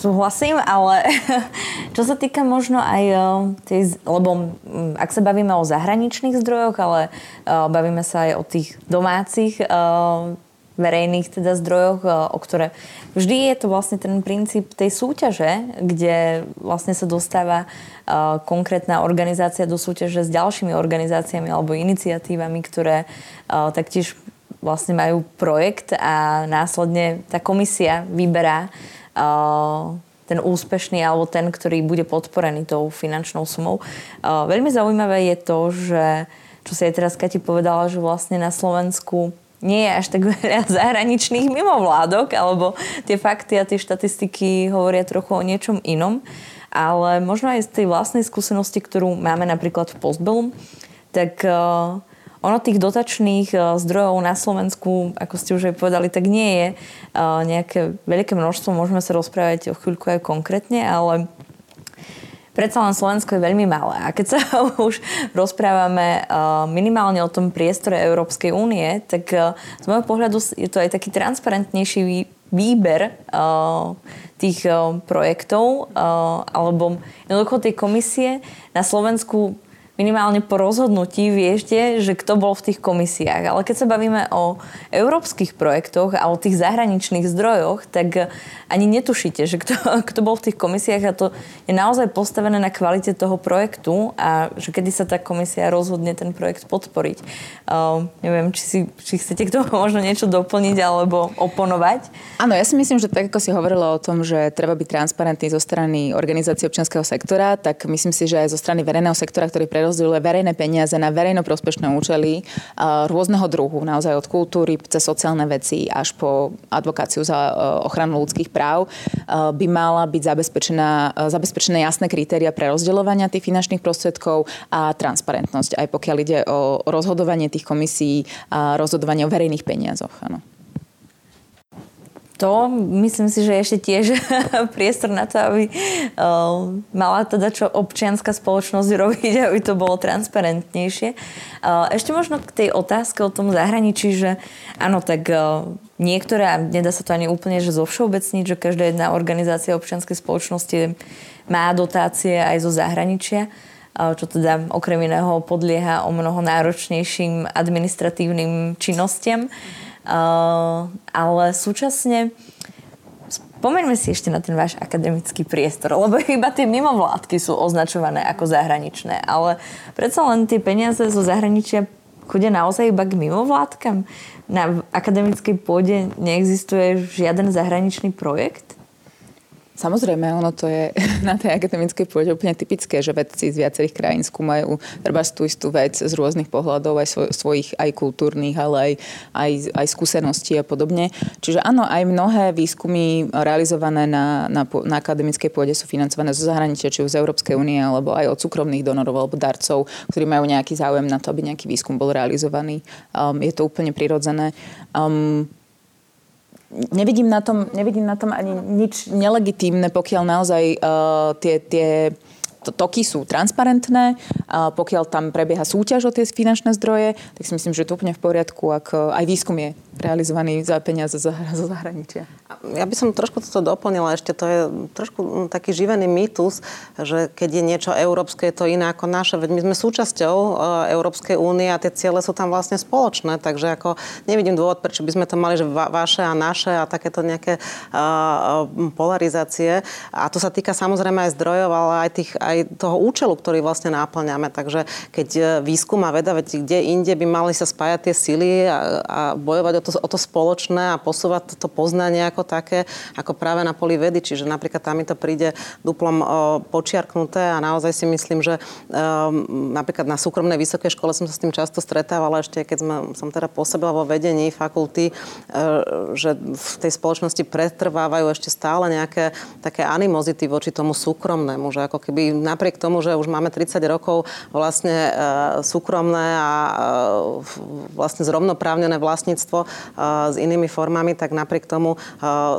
Súhlasím, ale [LAUGHS] čo sa týka možno aj eh, tej, lebo mm, ak sa bavíme o zahraničných zdrojoch, ale eh, bavíme sa aj o tých domácich eh, verejných teda zdrojoch, o ktoré vždy je to vlastne ten princíp tej súťaže, kde vlastne sa dostáva konkrétna organizácia do súťaže s ďalšími organizáciami alebo iniciatívami, ktoré taktiež vlastne majú projekt a následne tá komisia vyberá ten úspešný alebo ten, ktorý bude podporený tou finančnou sumou. Veľmi zaujímavé je to, že čo si aj teraz Kati povedala, že vlastne na Slovensku nie je až tak [LAUGHS] veľa zahraničných mimovládok, alebo tie fakty a tie štatistiky hovoria trochu o niečom inom. Ale možno aj z tej vlastnej skúsenosti, ktorú máme napríklad v Postbellum, tak uh, ono tých dotačných uh, zdrojov na Slovensku, ako ste už aj povedali, tak nie je uh, nejaké veľké množstvo. Môžeme sa rozprávať o chvíľku aj konkrétne, ale predsa len Slovensko je veľmi malé. A keď sa [LAUGHS] už rozprávame uh, minimálne o tom priestore Európskej únie, tak uh, z môjho pohľadu je to aj taký transparentnejší výber uh, tých projektov alebo jednoducho tej komisie na Slovensku minimálne po rozhodnutí viete, že kto bol v tých komisiách. Ale keď sa bavíme o európskych projektoch a o tých zahraničných zdrojoch, tak ani netušíte, že kto, [LAUGHS] kto bol v tých komisiách a to je naozaj postavené na kvalite toho projektu a že kedy sa tá komisia rozhodne ten projekt podporiť. Uh, neviem, či, si, či chcete k tomu [LAUGHS] možno niečo doplniť alebo oponovať. Áno, ja si myslím, že tak ako si hovorila o tom, že treba byť transparentný zo strany organizácie občianského sektora, tak myslím si, že aj zo strany verejného sektora, ktorý prerozdeľuje verejné peniaze na verejnoprospešné účely rôzneho druhu, naozaj od kultúry cez sociálne veci až po advokáciu za ochranu ľudských práv, by mala byť zabezpečená, zabezpečené jasné kritéria pre rozdeľovania tých finančných prostriedkov a transparentnosť, aj pokiaľ ide o rozhodovanie tých komisí a rozhodovanie o verejných peniazoch. Áno to myslím si, že ešte tiež [LAUGHS] priestor na to, aby uh, mala teda čo občianská spoločnosť robiť, aby to bolo transparentnejšie. Uh, ešte možno k tej otázke o tom zahraničí, že áno, tak uh, niektoré, a nedá sa to ani úplne že zo všeobecniť, že každá jedna organizácia občianskej spoločnosti má dotácie aj zo zahraničia čo teda okrem iného podlieha o mnoho náročnejším administratívnym činnostiam. Uh, ale súčasne Pomeňme si ešte na ten váš akademický priestor, lebo [LAUGHS] iba tie mimovládky sú označované ako zahraničné, ale predsa len tie peniaze zo zahraničia chodia naozaj iba k mimovládkam. Na akademickej pôde neexistuje žiaden zahraničný projekt? Samozrejme, ono to je [LAUGHS] na tej akademickej pôde úplne typické, že vedci z viacerých krajín skúmajú treba tú istú vec z rôznych pohľadov, aj svoj, svojich aj kultúrnych, ale aj, aj, aj skúseností a podobne. Čiže áno, aj mnohé výskumy realizované na, na, na akademickej pôde sú financované zo zahraničia, či už z Európskej únie, alebo aj od súkromných donorov alebo darcov, ktorí majú nejaký záujem na to, aby nejaký výskum bol realizovaný. Um, je to úplne prirodzené. Um, nevidím na tom, nevidím na tom ani nič nelegitímne, pokiaľ naozaj uh, tie, tie toky sú transparentné, a pokiaľ tam prebieha súťaž o tie finančné zdroje, tak si myslím, že je to úplne v poriadku, ak aj výskum je realizovaný za peniaze zo zahraničia. Ja by som trošku toto doplnila, ešte to je trošku mm, taký živený mýtus, že keď je niečo európske, je to iné ako naše. Veď my sme súčasťou e, Európskej únie a tie ciele sú tam vlastne spoločné, takže ako nevidím dôvod, prečo by sme to mali, že va- vaše a naše a takéto nejaké uh, polarizácie. A to sa týka samozrejme aj zdrojov, ale aj, tých, aj toho účelu, ktorý vlastne náplňame. Takže keď e, výskum a veda, veď kde inde by mali sa spájať tie sily a, a bojovať o to, o to spoločné a posúvať to poznanie ako také, ako práve na poli vedy. Čiže napríklad tam mi to príde duplom počiarknuté a naozaj si myslím, že um, napríklad na súkromnej vysokej škole som sa s tým často stretávala ešte, keď sme, som teda pôsobila vo vedení fakulty, uh, že v tej spoločnosti pretrvávajú ešte stále nejaké také animozity voči tomu súkromnému, že ako keby napriek tomu, že už máme 30 rokov vlastne uh, súkromné a uh, vlastne zrovnoprávnené vlastníctvo s inými formami, tak napriek tomu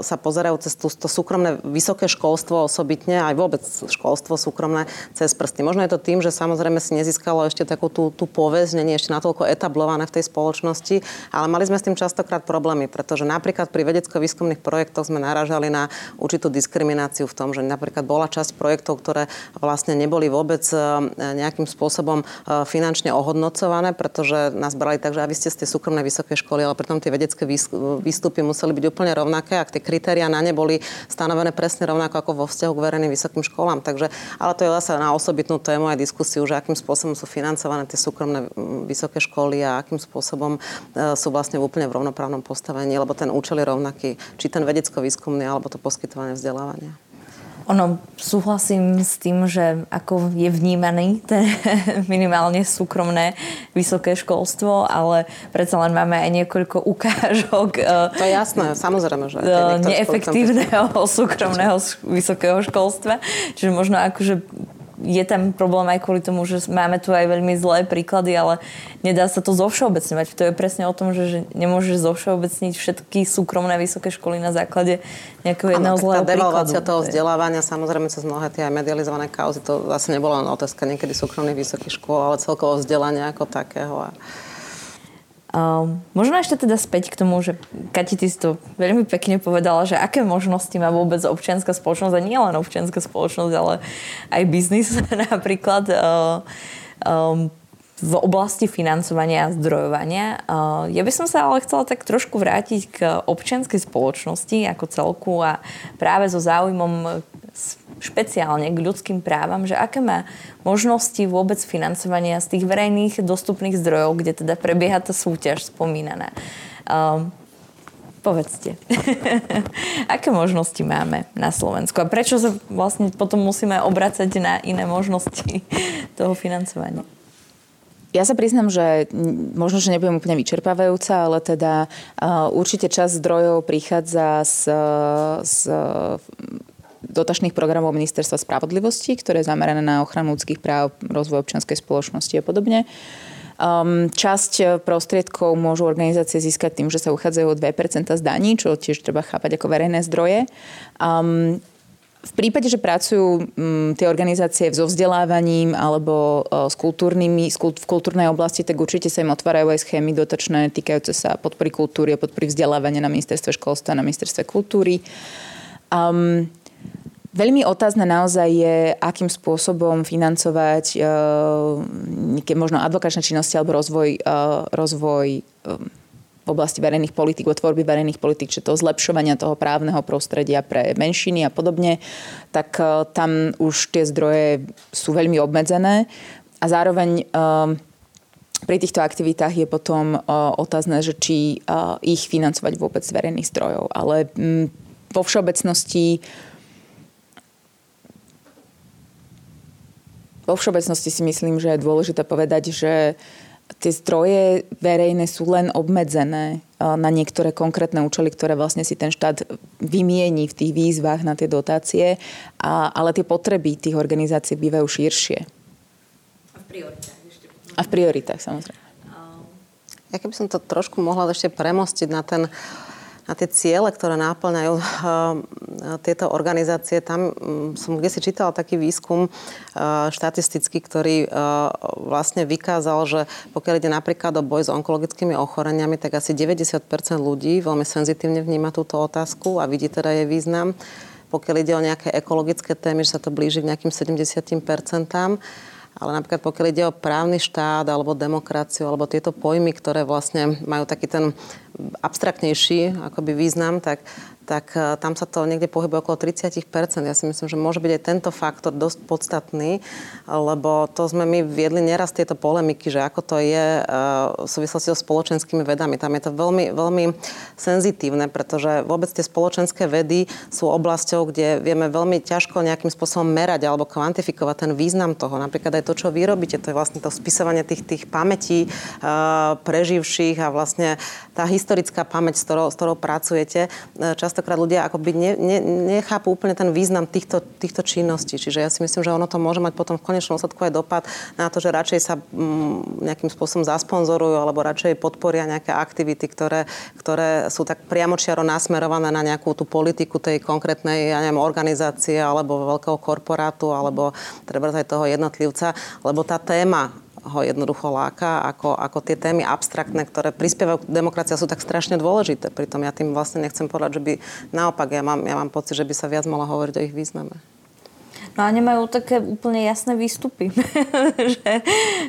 sa pozerajú cez to, to súkromné vysoké školstvo osobitne, aj vôbec školstvo súkromné cez prsty. Možno je to tým, že samozrejme si nezískalo ešte takú tú, tú povesť, nie je ešte natoľko etablované v tej spoločnosti, ale mali sme s tým častokrát problémy, pretože napríklad pri vedecko-výskumných projektoch sme naražali na určitú diskrimináciu v tom, že napríklad bola časť projektov, ktoré vlastne neboli vôbec e, nejakým spôsobom e, finančne ohodnocované, pretože nás brali tak, že vy ste z tej súkromnej vysokej školy, ale pritom tie vedecké výstupy museli byť úplne rovnaké, ak tie kritéria na ne boli stanovené presne rovnako ako vo vzťahu k verejným vysokým školám. Takže, ale to je zase na osobitnú tému aj diskusiu, že akým spôsobom sú financované tie súkromné vysoké školy a akým spôsobom e, sú vlastne úplne v rovnoprávnom postavení, lebo ten účel je rovnaký, či ten vedecko-výskumný alebo to poskytovanie vzdelávania. Ono, súhlasím s tým, že ako je vnímaný ten [LAUGHS] minimálne súkromné vysoké školstvo, ale predsa len máme aj niekoľko ukážok. To je jasné, samozrejme, že neefektívneho súkromného vysokého školstva. Čiže možno akože je tam problém aj kvôli tomu, že máme tu aj veľmi zlé príklady, ale nedá sa to zovšeobecňovať. To je presne o tom, že, že nemôžeš zovšeobecniť všetky súkromné vysoké školy na základe nejakého jedného ano, zlého tá devalvácia toho vzdelávania, samozrejme cez mnohé tie aj medializované kauzy, to zase nebola len otázka niekedy súkromných vysokých škôl, ale celkovo vzdelania ako takého. A Um, možno ešte teda späť k tomu, že Kati, ty si to veľmi pekne povedala, že aké možnosti má vôbec občianská spoločnosť a nie len občianská spoločnosť, ale aj biznis [LAUGHS] napríklad uh, um, v oblasti financovania a zdrojovania. Uh, ja by som sa ale chcela tak trošku vrátiť k občianskej spoločnosti ako celku a práve so záujmom špeciálne k ľudským právam, že aké má možnosti vôbec financovania z tých verejných dostupných zdrojov, kde teda prebieha tá súťaž spomínaná. Um, povedzte, [LAUGHS] aké možnosti máme na Slovensku a prečo sa vlastne potom musíme obracať na iné možnosti [LAUGHS] toho financovania? Ja sa priznám, že možno, že nebudem úplne vyčerpávajúca, ale teda uh, určite čas zdrojov prichádza z, z dotačných programov Ministerstva spravodlivosti, ktoré je zamerané na ochranu ľudských práv, rozvoj občianskej spoločnosti a podobne. Um, časť prostriedkov môžu organizácie získať tým, že sa uchádzajú o 2% z daní, čo tiež treba chápať ako verejné zdroje. Um, v prípade, že pracujú um, tie organizácie so vzdelávaním alebo uh, s kultúrnymi, s kult, v kultúrnej oblasti, tak určite sa im otvárajú aj schémy dotačné týkajúce sa podpory kultúry a podpory vzdelávania na ministerstve školstva, na ministerstve kultúry. Um, Veľmi otázne naozaj je, akým spôsobom financovať uh, možno advokačné činnosti alebo rozvoj, uh, rozvoj um, v oblasti verejných politik, o tvorby verejných politik, čiže to zlepšovania toho právneho prostredia pre menšiny a podobne, tak tam už tie zdroje sú veľmi obmedzené a zároveň pri týchto aktivitách je potom otázne, že či ich financovať vôbec z verejných zdrojov. Ale um, vo všeobecnosti vo všeobecnosti si myslím, že je dôležité povedať, že tie zdroje verejné sú len obmedzené na niektoré konkrétne účely, ktoré vlastne si ten štát vymieni v tých výzvach na tie dotácie, a, ale tie potreby tých organizácií bývajú širšie. A v prioritách ešte. A v prioritách, samozrejme. Ja keby som to trošku mohla ešte premostiť na ten uh, na tie ciele, ktoré náplňajú uh, tieto organizácie. Tam um, som kde si čítala taký výskum uh, štatistický, ktorý uh, vlastne vykázal, že pokiaľ ide napríklad o boj s onkologickými ochoreniami, tak asi 90% ľudí veľmi senzitívne vníma túto otázku a vidí teda jej význam. Pokiaľ ide o nejaké ekologické témy, že sa to blíži k nejakým 70 ale napríklad pokiaľ ide o právny štát alebo demokraciu alebo tieto pojmy, ktoré vlastne majú taký ten abstraktnejší akoby význam, tak tak e, tam sa to niekde pohybuje okolo 30% Ja si myslím, že môže byť aj tento faktor dosť podstatný, lebo to sme my viedli neraz tieto polemiky, že ako to je e, v súvislosti so spoločenskými vedami. Tam je to veľmi, veľmi senzitívne, pretože vôbec tie spoločenské vedy sú oblasťou, kde vieme veľmi ťažko nejakým spôsobom merať alebo kvantifikovať ten význam toho. Napríklad aj to, čo vy robíte, to je vlastne to spisovanie tých, tých pamätí uh, preživších a vlastne tá historická pamäť, s ktorou, s ktorou pracujete. Často častokrát ľudia akoby ne, ne, nechápu úplne ten význam týchto, týchto činností. Čiže ja si myslím, že ono to môže mať potom v konečnom úsledku aj dopad na to, že radšej sa mm, nejakým spôsobom zasponzorujú alebo radšej podporia nejaké aktivity, ktoré, ktoré sú tak priamočiaro nasmerované na nejakú tú politiku tej konkrétnej ja neviem, organizácie alebo veľkého korporátu alebo treba aj toho jednotlivca, lebo tá téma ho jednoducho láka, ako, ako tie témy abstraktné, ktoré prispievajú k demokracii sú tak strašne dôležité. Pritom ja tým vlastne nechcem povedať, že by naopak, ja mám, ja mám pocit, že by sa viac malo hovoriť o ich význame. No a nemajú také úplne jasné výstupy. [LAUGHS] že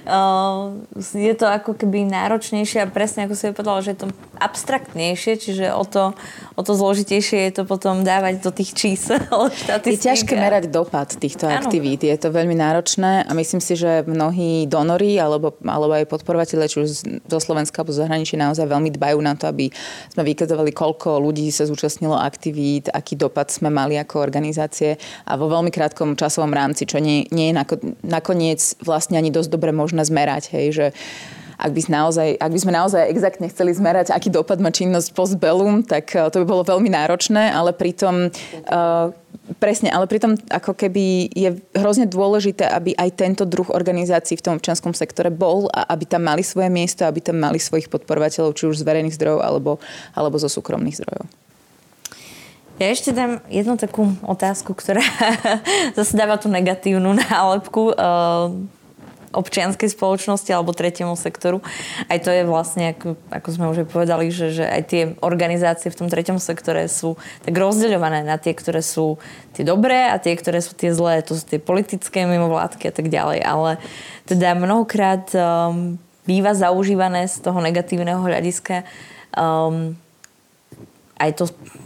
uh, je to ako keby náročnejšie a presne ako si povedala, že je to abstraktnejšie, čiže o to, o to zložitejšie je to potom dávať do tých čísel. [LAUGHS] Je ťažké merať dopad týchto ano. aktivít. Je to veľmi náročné a myslím si, že mnohí donory alebo, alebo aj podporovateľe, či už zo Slovenska alebo zo zahraničí naozaj veľmi dbajú na to, aby sme vykazovali, koľko ľudí sa zúčastnilo aktivít, aký dopad sme mali ako organizácie a vo veľmi krátkom časovom rámci, čo nie, nie je nakoniec vlastne ani dosť dobre možné zmerať. Hej, že ak by, naozaj, ak by sme naozaj exaktne chceli zmerať, aký dopad má činnosť postbellum, tak eh, to by bolo veľmi náročné, ale pritom uh, Presne, ale pritom ako keby je hrozne dôležité, aby aj tento druh organizácií v tom občianskom sektore bol a aby tam mali svoje miesto, aby tam mali svojich podporovateľov, či už z verejných zdrojov alebo, alebo zo súkromných zdrojov. Ja ešte dám jednu takú otázku, ktorá [LAUGHS] zase dáva tú negatívnu nálepku uh, občianskej spoločnosti alebo tretiemu sektoru. Aj to je vlastne, ako, ako sme už aj povedali, že, že aj tie organizácie v tom tretiom sektore sú tak rozdeľované na tie, ktoré sú tie dobré a tie, ktoré sú tie zlé. To sú tie politické mimovládky a tak ďalej. Ale teda mnohokrát um, býva zaužívané z toho negatívneho hľadiska um, aj to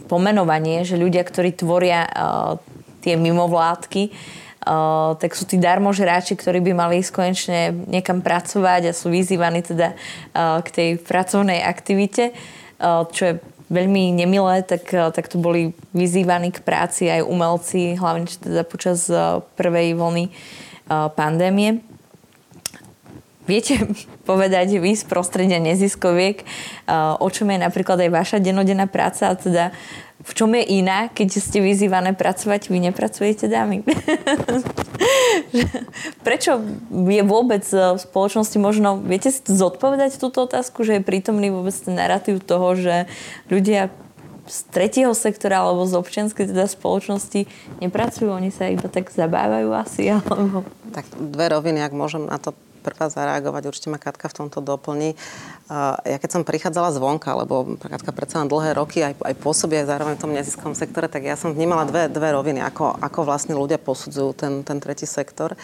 pomenovanie, že ľudia, ktorí tvoria uh, tie mimovládky, uh, tak sú tí darmožráči, ktorí by mali ísť konečne niekam pracovať a sú vyzývaní teda uh, k tej pracovnej aktivite, uh, čo je veľmi nemilé, tak, tak to boli vyzývaní k práci aj umelci, hlavne teda počas prvej vlny pandémie. Viete [LAUGHS] povedať vy z prostredia neziskoviek, o čom je napríklad aj vaša denodenná práca a teda v čom je iná, keď ste vyzývané pracovať, vy nepracujete, dámy? [LAUGHS] Prečo je vôbec v spoločnosti možno, viete si zodpovedať túto otázku, že je prítomný vôbec ten narratív toho, že ľudia z tretieho sektora alebo z občianskej teda spoločnosti nepracujú, oni sa iba tak zabávajú asi, alebo... Tak dve roviny, ak môžem na to prvá zareagovať, určite ma Katka v tomto doplní. Ja keď som prichádzala zvonka, lebo Katka predsa len dlhé roky aj, aj pôsobí aj zároveň v tom neziskom sektore, tak ja som vnímala dve, dve roviny, ako, ako vlastne ľudia posudzujú ten, ten tretí sektor.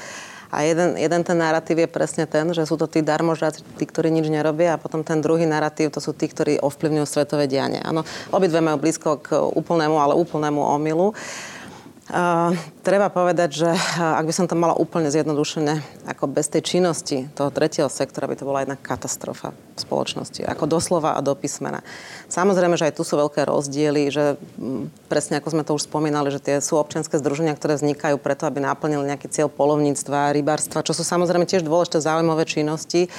A jeden, jeden ten narratív je presne ten, že sú to tí darmožáci, tí, ktorí nič nerobia a potom ten druhý narratív, to sú tí, ktorí ovplyvňujú svetové dianie. Áno, obidve majú blízko k úplnému, ale úplnému omylu. Uh, Uh, treba povedať, že uh, ak by som to mala úplne zjednodušené, ako bez tej činnosti toho tretieho sektora by to bola jedna katastrofa. spoločnosti, ako doslova a do písmena. Samozrejme, že aj tu sú veľké rozdiely, že presne ako sme to už spomínali, že tie sú občianske združenia, ktoré vznikajú preto, aby naplnili nejaký cieľ polovníctva, rybárstva, čo sú samozrejme tiež dôležité záujmové činnosti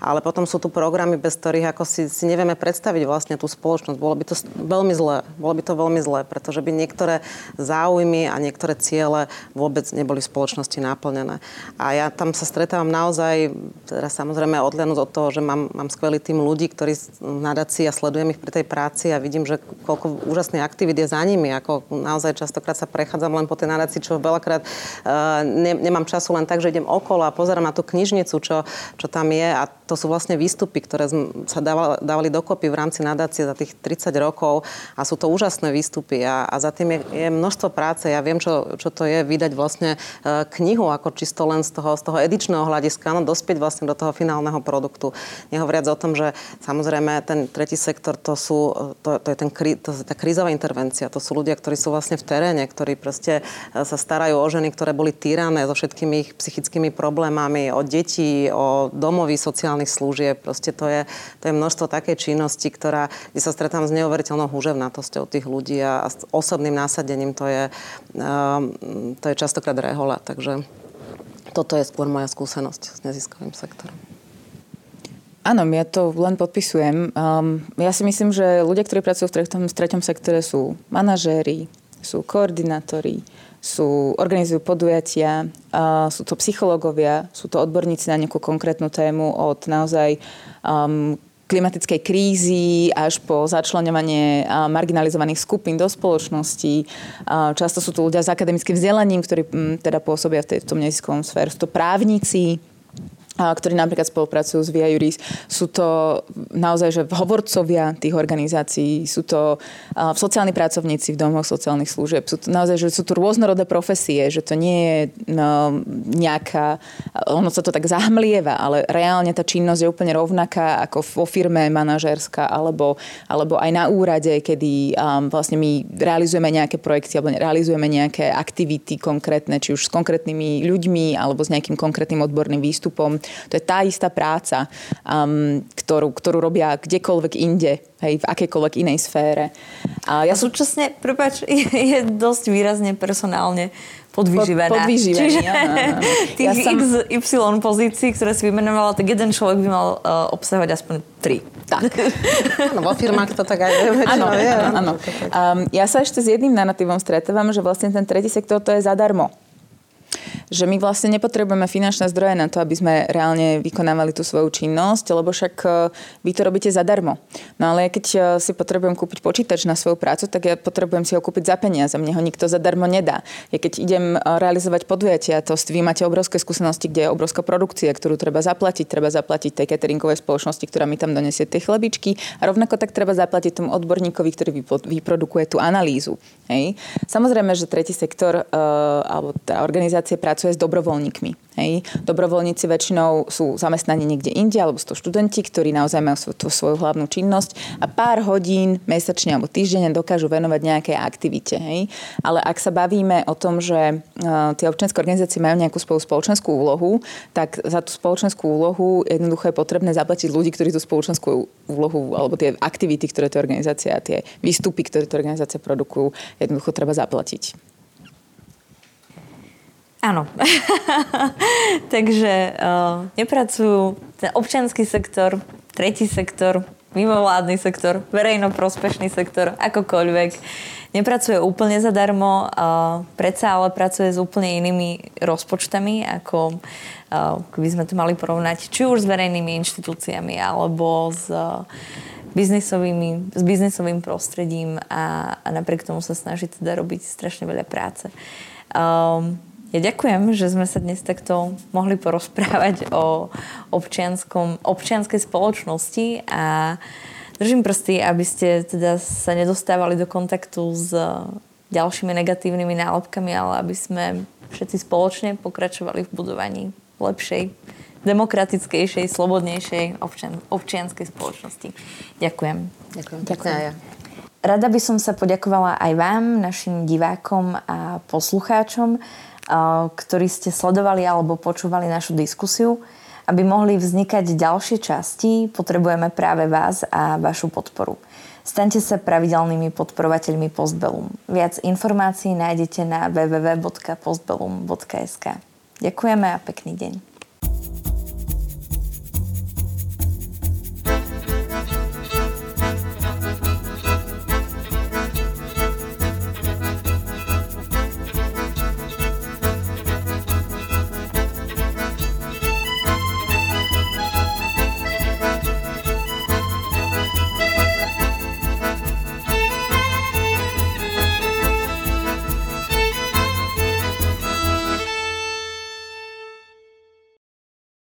ale potom sú tu programy, bez ktorých ako si, si nevieme predstaviť vlastne tú spoločnosť. Bolo by to veľmi zlé. Bolo by to veľmi zlé, pretože by niektoré záujmy a niektoré ciele vôbec neboli v spoločnosti naplnené. A ja tam sa stretávam naozaj, teraz samozrejme odliadnúť od toho, že mám, mám skvelý tým ľudí, ktorí nadáci a sledujem ich pri tej práci a vidím, že koľko úžasných aktivít je za nimi. Ako naozaj častokrát sa prechádzam len po tej nadácii, čo veľakrát uh, ne, nemám času len tak, že idem okolo a pozerám na tú knižnicu, čo, čo tam je a to sú vlastne výstupy, ktoré sa dávali, dokopy v rámci nadácie za tých 30 rokov a sú to úžasné výstupy a, a za tým je, je množstvo práce. Ja viem, čo, čo to je vydať vlastne e, knihu ako čisto len z toho, z toho edičného hľadiska, no dospieť vlastne do toho finálneho produktu. Nehovoriac o tom, že samozrejme ten tretí sektor to sú, to, to je ten, to tá krízová intervencia, to sú ľudia, ktorí sú vlastne v teréne, ktorí proste e, sa starajú o ženy, ktoré boli týrané so všetkými ich psychickými problémami, o deti, o domovy sociálne sociálnych služieb. Proste to je, to je množstvo takej činnosti, ktorá, kde sa stretám s neuveriteľnou húževnatosťou tých ľudí a, a s osobným násadením to je, um, to je častokrát rehola. Takže toto je skôr moja skúsenosť s neziskovým sektorom. Áno, ja to len podpisujem. Um, ja si myslím, že ľudia, ktorí pracujú v treťom sektore sú manažéri, sú koordinátori, sú, organizujú podujatia, a sú to psychológovia, sú to odborníci na nejakú konkrétnu tému od naozaj um, klimatickej krízy až po začlenovanie marginalizovaných skupín do spoločnosti. Často sú to ľudia s akademickým vzdelaním, ktorí teda pôsobia v, tej, v tom neziskovom sféru. Sú to právnici, ktorí napríklad spolupracujú s Via Juris. Sú to naozaj že hovorcovia tých organizácií, sú to sociálni pracovníci v domoch sociálnych služieb. Sú to naozaj, že sú to rôznorodé profesie, že to nie je no, nejaká, ono sa to tak zahmlieva, ale reálne tá činnosť je úplne rovnaká ako vo firme manažerská alebo, alebo aj na úrade, kedy um, vlastne my realizujeme nejaké projekty alebo realizujeme nejaké aktivity konkrétne, či už s konkrétnymi ľuďmi alebo s nejakým konkrétnym odborným výstupom to je tá istá práca, um, ktorú, ktorú robia kdekoľvek inde, hej, v akejkoľvek inej sfére. A ja súčasne, prepáč, [LAUGHS] je dosť výrazne personálne podvyživená. Pod, podvyživený, Čiže [LAUGHS] tých ja som... XY pozícií, ktoré si vymenovala, tak jeden človek by mal uh, obsahovať aspoň tri. Tak. [LAUGHS] no, vo firmách to tak aj Áno, áno. Um, ja sa ešte s jedným narratívom stretávam, že vlastne ten tretí sektor to je zadarmo že my vlastne nepotrebujeme finančné zdroje na to, aby sme reálne vykonávali tú svoju činnosť, lebo však e, vy to robíte zadarmo. No ale keď e, si potrebujem kúpiť počítač na svoju prácu, tak ja potrebujem si ho kúpiť za peniaze. Mne ho nikto zadarmo nedá. Ja keď idem e, realizovať podujatia, to vy máte obrovské skúsenosti, kde je obrovská produkcia, ktorú treba zaplatiť. Treba zaplatiť tej cateringovej spoločnosti, ktorá mi tam donesie tie chlebičky. A rovnako tak treba zaplatiť tomu odborníkovi, ktorý vyprodukuje tú analýzu. Hej. Samozrejme, že tretí sektor uh, alebo tá organizácie pracuje s dobrovoľníkmi. Hej. Dobrovoľníci väčšinou sú zamestnaní niekde inde, alebo sú to študenti, ktorí naozaj majú tú svoju hlavnú činnosť a pár hodín mesačne alebo týždenne dokážu venovať nejakej aktivite. Hej. Ale ak sa bavíme o tom, že uh, tie občianske organizácie majú nejakú svoju spoločenskú úlohu, tak za tú spoločenskú úlohu jednoducho je potrebné zaplatiť ľudí, ktorí tú spoločenskú úlohu alebo tie aktivity, ktoré tie organizácia, tie výstupy, ktoré tie organizácie produkujú, jednoducho treba zaplatiť. Áno. [LAUGHS] Takže uh, nepracujú ten občianský sektor, tretí sektor, mimovládny sektor, verejnoprospešný sektor, akokoľvek. Nepracuje úplne zadarmo, uh, predsa ale pracuje s úplne inými rozpočtami, ako uh, keby sme to mali porovnať či už s verejnými inštitúciami, alebo s uh, biznisovými, s biznisovým prostredím a, a napriek tomu sa snaží teda robiť strašne veľa práce. Um, ja ďakujem, že sme sa dnes takto mohli porozprávať o občianskom, občianskej spoločnosti a držím prsty, aby ste teda sa nedostávali do kontaktu s ďalšími negatívnymi nálepkami, ale aby sme všetci spoločne pokračovali v budovaní lepšej, demokratickejšej, slobodnejšej občian, občianskej spoločnosti. Ďakujem. Ďakujem. Ďakujem. Rada by som sa poďakovala aj vám, našim divákom a poslucháčom ktorí ste sledovali alebo počúvali našu diskusiu. Aby mohli vznikať ďalšie časti, potrebujeme práve vás a vašu podporu. Staňte sa pravidelnými podporovateľmi Postbellum. Viac informácií nájdete na www.postbellum.sk. Ďakujeme a pekný deň.